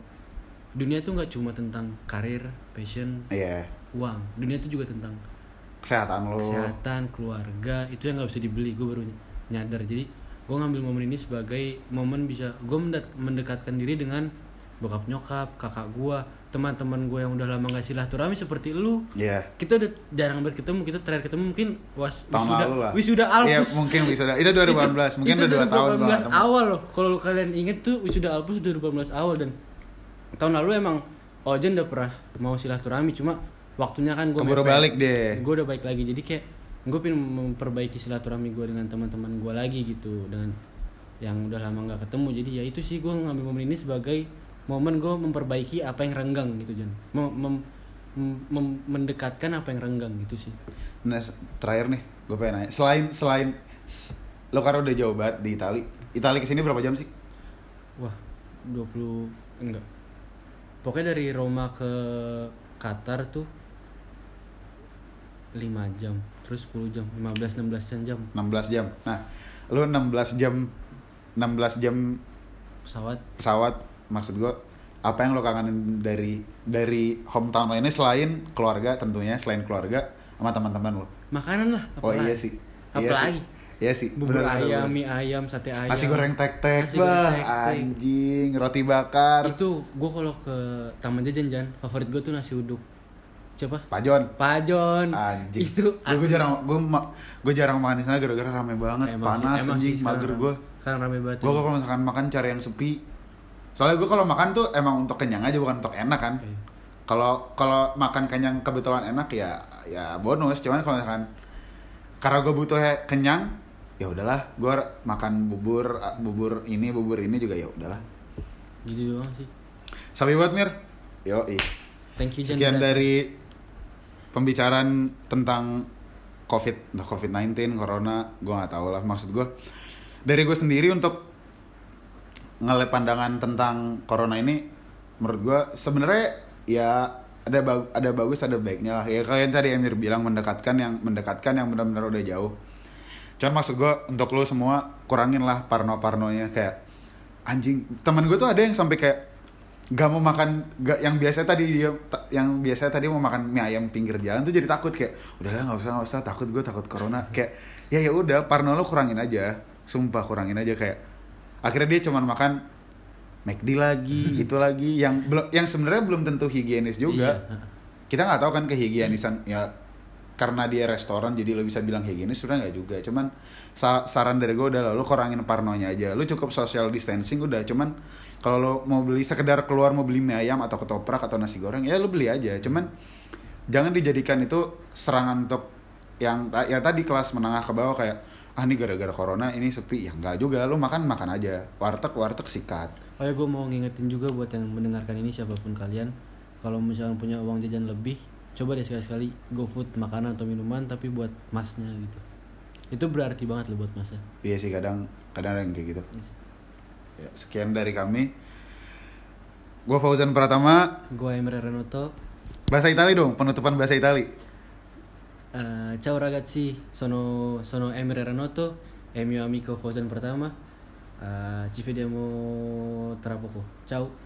dunia tuh nggak cuma tentang karir passion iya. uang. Dunia tuh juga tentang kesehatan lo kesehatan keluarga itu yang nggak bisa dibeli. Gue baru nyadar. Jadi gue ngambil momen ini sebagai momen bisa gue mendekatkan diri dengan bokap nyokap kakak gue teman-teman gue yang udah lama gak silaturahmi seperti lu. Iya. Kita udah jarang banget ketemu kita terakhir ketemu mungkin was, tahun wisuda lalu lah. wisuda Alpus. Mungkin wisuda. Itu 2018 mungkin itu udah dua tahun gua nggak 2018 ketemu. awal loh. Kalau kalian inget tuh wisuda Alpus 2018 awal dan tahun lalu emang Ojen udah pernah mau silaturahmi cuma waktunya kan gue Keburu balik deh. gue udah baik lagi jadi kayak gue pengen memperbaiki silaturahmi gue dengan teman-teman gue lagi gitu dengan yang udah lama nggak ketemu jadi ya itu sih gue ngambil momen ini sebagai momen gue memperbaiki apa yang renggang gitu Jan Mem- mem- mem- mendekatkan apa yang renggang gitu sih Nah, terakhir nih, gue pengen nanya. Selain selain lo kan udah jauh banget di Itali. Itali ke sini berapa jam sih? wah 20 enggak pokoknya dari Roma ke Qatar tuh 5 jam terus 10 jam 15 16 jam 16 jam. Nah, lo 16 jam 16 jam pesawat pesawat maksud gue apa yang lo kangenin dari dari hometown lo ini selain keluarga tentunya selain keluarga sama teman-teman lo. makanan lah Oh apalagi. iya sih. Iya apalagi sih. Iya sih. bubur bener, ayam bener. mie ayam sate ayam Nasi goreng tek-tek, bah, anjing, roti bakar, itu gue kalau ke taman jajan Jan favorit gue tuh nasi uduk siapa pajon. pajon Anjing. itu gue, jarang gue gue jarang makan di sana gara-gara rame banget, Emang sih- panas emang anjing, sih mager gue. sekarang rame banget Gue kalau misalkan makan cari yang sepi. Soalnya gue kalau makan tuh emang untuk kenyang aja bukan untuk enak kan. Iya. Kalau kalau makan kenyang kebetulan enak ya ya bonus. Cuman kalau misalkan karena gue butuh kenyang, ya udahlah. Gue makan bubur bubur ini bubur ini juga ya udahlah. gitu doang sih Sabi buat Mir. Yo ih. thank you Sekian dari pembicaraan tentang COVID, entah COVID-19, Corona, gue nggak tahu lah. Maksud gue, dari gue sendiri untuk ngeliat pandangan tentang Corona ini, menurut gue sebenarnya ya ada bag- ada bagus ada baiknya lah. Ya kalian tadi Emir bilang mendekatkan yang mendekatkan yang benar-benar udah jauh. Cuman maksud gue untuk lo semua kurangin lah parno-parnonya kayak anjing. Temen gue tuh ada yang sampai kayak gak mau makan gak yang biasa tadi dia yang biasa tadi mau makan mie ayam pinggir jalan tuh jadi takut kayak udahlah nggak usah nggak usah takut gue takut corona. Kayak ya ya udah parno lo kurangin aja sumpah kurangin aja. Kayak akhirnya dia cuman makan McD lagi itu lagi yang belum yang sebenarnya belum tentu higienis juga. Iya. kita nggak tahu kan kehigienisan ya karena dia restoran jadi lo bisa bilang higienis sebenarnya nggak juga. Cuman sa- saran dari gue udah lo kurangin parnonya aja. Lo cukup social distancing udah. Cuman kalau lo mau beli sekedar keluar mau beli mie ayam atau ketoprak atau nasi goreng ya lo beli aja. Cuman jangan dijadikan itu serangan untuk yang ya tadi kelas menengah ke bawah kayak ah ini gara-gara corona ini sepi. Ya nggak juga. Lo makan makan aja. Warteg warteg sikat. Oh ya gue mau ngingetin juga buat yang mendengarkan ini siapa pun kalian. Kalau misalnya punya uang jajan lebih Coba deh sekali-sekali go food makanan atau minuman tapi buat masnya gitu. Itu berarti banget loh buat masnya. Iya sih kadang kadang ada yang kayak gitu. Ya, sekian dari kami. Gue Fauzan Pratama. Gue Emre Renoto. Bahasa Itali dong penutupan bahasa Itali. Eh, Ciao ragazzi, sono, sono Emre Renoto e mio amico Fosen Pratama. Eh, Ci vediamo tra poco. Ciao